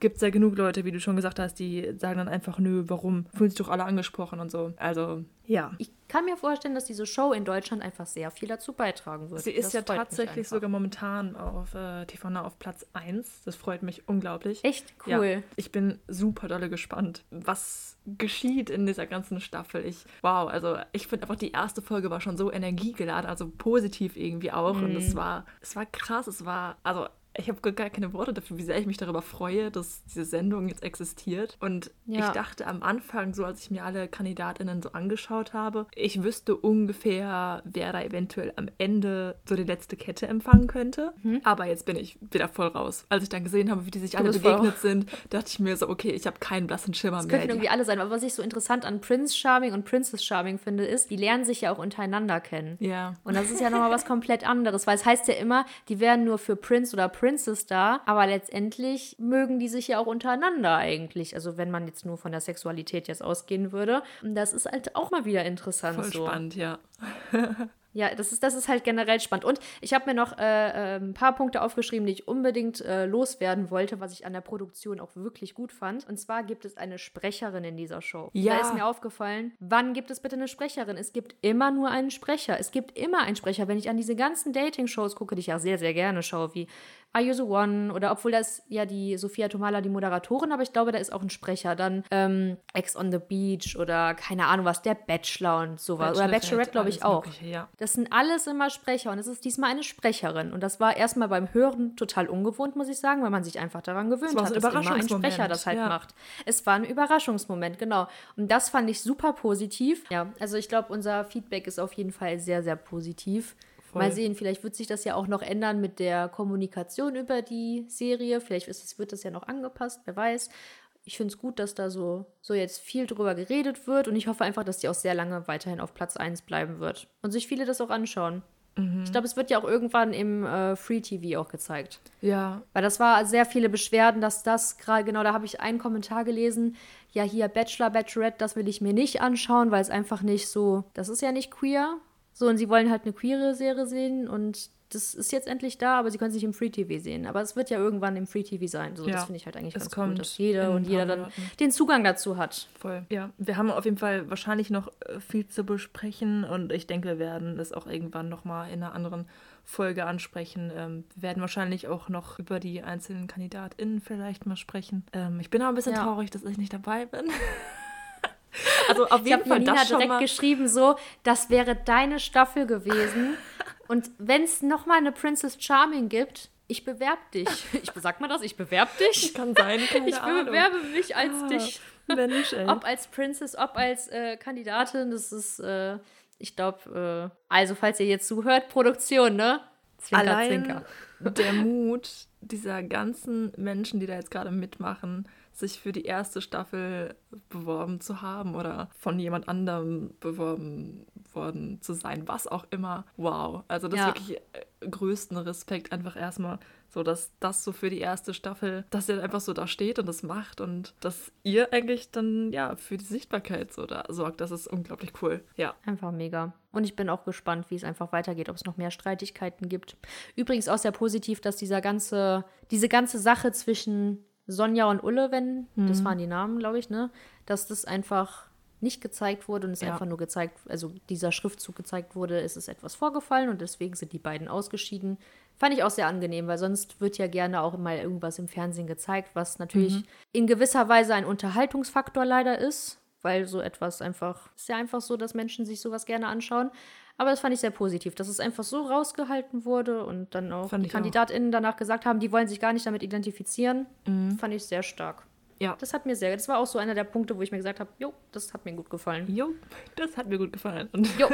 Gibt es ja genug Leute, wie du schon gesagt hast, die sagen dann einfach, nö, warum? Fühlen sich doch alle angesprochen und so. Also, ja. Ich kann mir vorstellen, dass diese Show in Deutschland einfach sehr viel dazu beitragen wird. Sie ist Das ja tatsächlich sogar momentan auf äh, TV Now auf Platz 1. Das freut mich unglaublich. Echt cool. Ja, ich bin super dolle gespannt, was geschieht in dieser ganzen Staffel. Ich, wow, also ich finde einfach, die erste Folge war schon so energiegeladen, also positiv irgendwie auch. Und Mhm. es war, es war krass, es war, also ich habe gar keine Worte dafür, wie sehr ich mich darüber freue, dass diese Sendung jetzt existiert. Und Ja. ich dachte am Anfang, so als ich mir alle Kandidatinnen so angeschaut habe, ich wüsste ungefähr, wer da eventuell am Ende so die letzte Kette empfangen könnte. Aber jetzt bin ich wieder voll raus. Als ich dann gesehen habe, wie die sich alle bist voll begegnet sind, dachte ich mir so, okay, ich habe keinen blassen Schimmer Das mehr. könnten irgendwie alle sein. Aber was ich so interessant an Prince Charming und Princess Charming finde, ist, die lernen sich ja auch untereinander kennen. ja. Und das ist ja nochmal was komplett anderes, weil es heißt ja immer, die wären nur für Prince oder Princess da, aber letztendlich mögen die sich ja auch untereinander eigentlich. Also wenn man jetzt nur von der Sexualität jetzt ausgehen würde. Und das ist halt auch mal wieder interessant. Voll so. spannend, ja. Ja, das ist, das ist halt generell spannend. Und ich habe mir noch äh, äh, ein paar Punkte aufgeschrieben, die ich unbedingt äh, loswerden wollte, was ich an der Produktion auch wirklich gut fand. Und zwar gibt es eine Sprecherin in dieser Show. Ja. Da ist mir aufgefallen, wann gibt es bitte eine Sprecherin? Es gibt immer nur einen Sprecher. Es gibt immer einen Sprecher. Wenn ich an diese ganzen Dating-Shows gucke, die ich ja sehr, sehr gerne schaue, wie Are You the One? Oder obwohl das ja die Sophia Tomala, die Moderatorin, aber ich glaube, da ist auch ein Sprecher. Dann ähm, Ex on the Beach oder keine Ahnung was, der Bachelor und sowas. Oder Bachelorette, glaube ich, auch. Mögliche, ja. Das sind alles immer Sprecher und es ist diesmal eine Sprecherin. Und das war erstmal beim Hören total ungewohnt, muss ich sagen, weil man sich einfach daran gewöhnt war hat, dass immer ein Sprecher das halt ja. macht. Es war ein Überraschungsmoment, genau. Und das fand ich super positiv. Ja, also ich glaube, unser Feedback ist auf jeden Fall sehr, sehr positiv. Voll. Mal sehen, vielleicht wird sich das ja auch noch ändern mit der Kommunikation über die Serie. Vielleicht ist wird das ja noch angepasst, wer weiß. Ich finde es gut, dass da so, so jetzt viel drüber geredet wird und ich hoffe einfach, dass die auch sehr lange weiterhin auf Platz 1 bleiben wird und sich viele das auch anschauen. Ich glaube, es wird ja auch irgendwann im äh, Free TV auch gezeigt. Ja, Weil das war sehr viele Beschwerden, dass das gerade, genau, da habe ich einen Kommentar gelesen, ja, hier Bachelor, Bachelorette, das will ich mir nicht anschauen, weil es einfach nicht so, das ist ja nicht queer. So, und sie wollen halt eine queere Serie sehen und das ist jetzt endlich da, aber sie können es nicht im Free TV sehen. Aber es wird ja irgendwann im Free TV sein. So, Ja, das finde ich halt eigentlich es ganz kommt cool, dass jeder und jeder dann Monaten. den Zugang dazu hat. voll. Ja, wir haben auf jeden Fall wahrscheinlich noch äh, viel zu besprechen und ich denke, wir werden das auch irgendwann nochmal in einer anderen Folge ansprechen. Ähm, wir werden wahrscheinlich auch noch über die einzelnen KandidatInnen vielleicht mal sprechen. Ähm, ich bin aber ein bisschen Ja. traurig, dass ich nicht dabei bin. also auf Ich jeden habe Fall Janina das schon direkt mal. geschrieben, so, das wäre deine Staffel gewesen. und wenn es nochmal eine Princess Charming gibt, ich bewerb dich. Ich sag mal das, ich bewerb dich. Kann sein, keine Ich Ahnung. bewerbe mich als Ah, dich. Mensch, ey. Ob als Princess, ob als äh, Kandidatin, das ist, äh, ich glaube, äh, also falls ihr jetzt zuhört, Produktion, ne? Zwinker, Allein zwinker. der Mut dieser ganzen Menschen, die da jetzt gerade mitmachen, sich für die erste Staffel beworben zu haben oder von jemand anderem beworben worden zu sein, was auch immer. Wow. Also das Ja. ist wirklich äh, größten Respekt einfach erstmal so, dass das so für die erste Staffel, dass ihr einfach so da steht und das macht und dass ihr eigentlich dann ja für die Sichtbarkeit so da sorgt. Das ist unglaublich cool. Ja. Einfach mega. Und ich bin auch gespannt, wie es einfach weitergeht, ob es noch mehr Streitigkeiten gibt. Übrigens auch sehr positiv, dass dieser ganze, diese ganze Sache zwischen Sonja und Ulle, wenn, das waren die Namen, glaube ich, ne, dass das einfach nicht gezeigt wurde und es Ja. einfach nur gezeigt, also dieser Schriftzug gezeigt wurde, ist es etwas vorgefallen und deswegen sind die beiden ausgeschieden. Fand ich auch sehr angenehm, weil sonst wird ja gerne auch mal irgendwas im Fernsehen gezeigt, was natürlich in gewisser Weise ein Unterhaltungsfaktor leider ist, weil so etwas einfach, ist ja einfach so, dass Menschen sich sowas gerne anschauen. Aber das fand ich sehr positiv, dass es einfach so rausgehalten wurde und dann auch Fand die ich auch. KandidatInnen danach gesagt haben, die wollen sich gar nicht damit identifizieren. Fand ich sehr stark. Ja. Das hat mir sehr, das war auch so einer der Punkte, wo ich mir gesagt habe, jo, das hat mir gut gefallen. Jo, das hat mir gut gefallen. Und Jo,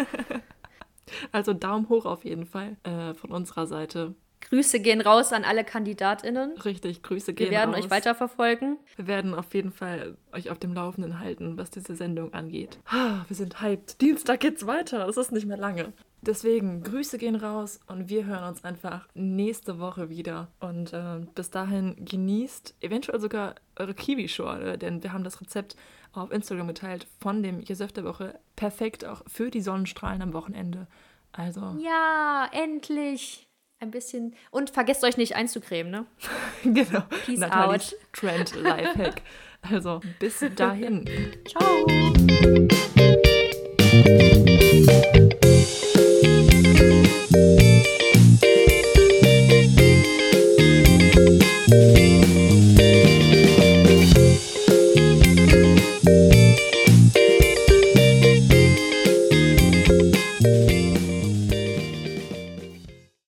Also Daumen hoch auf jeden Fall äh, von unserer Seite. Grüße gehen raus an alle KandidatInnen. Richtig, Grüße Wir gehen werden raus. euch weiterverfolgen. Wir werden auf jeden Fall euch auf dem Laufenden halten, was diese Sendung angeht. Wir sind hyped. Dienstag geht's weiter. Es ist nicht mehr lange. Deswegen, Grüße gehen raus und wir hören uns einfach nächste Woche wieder. Und äh, bis dahin genießt eventuell sogar eure Kiwi-Schorle, denn wir haben das Rezept auf Instagram geteilt von dem Jesöf der Woche. Perfekt auch für die Sonnenstrahlen am Wochenende. Also. Ja, endlich. Ein bisschen. Und vergesst euch nicht einzucremen, ne? genau. Peace Nathalies out. Trend Lifehack. Also bis dahin. Ciao.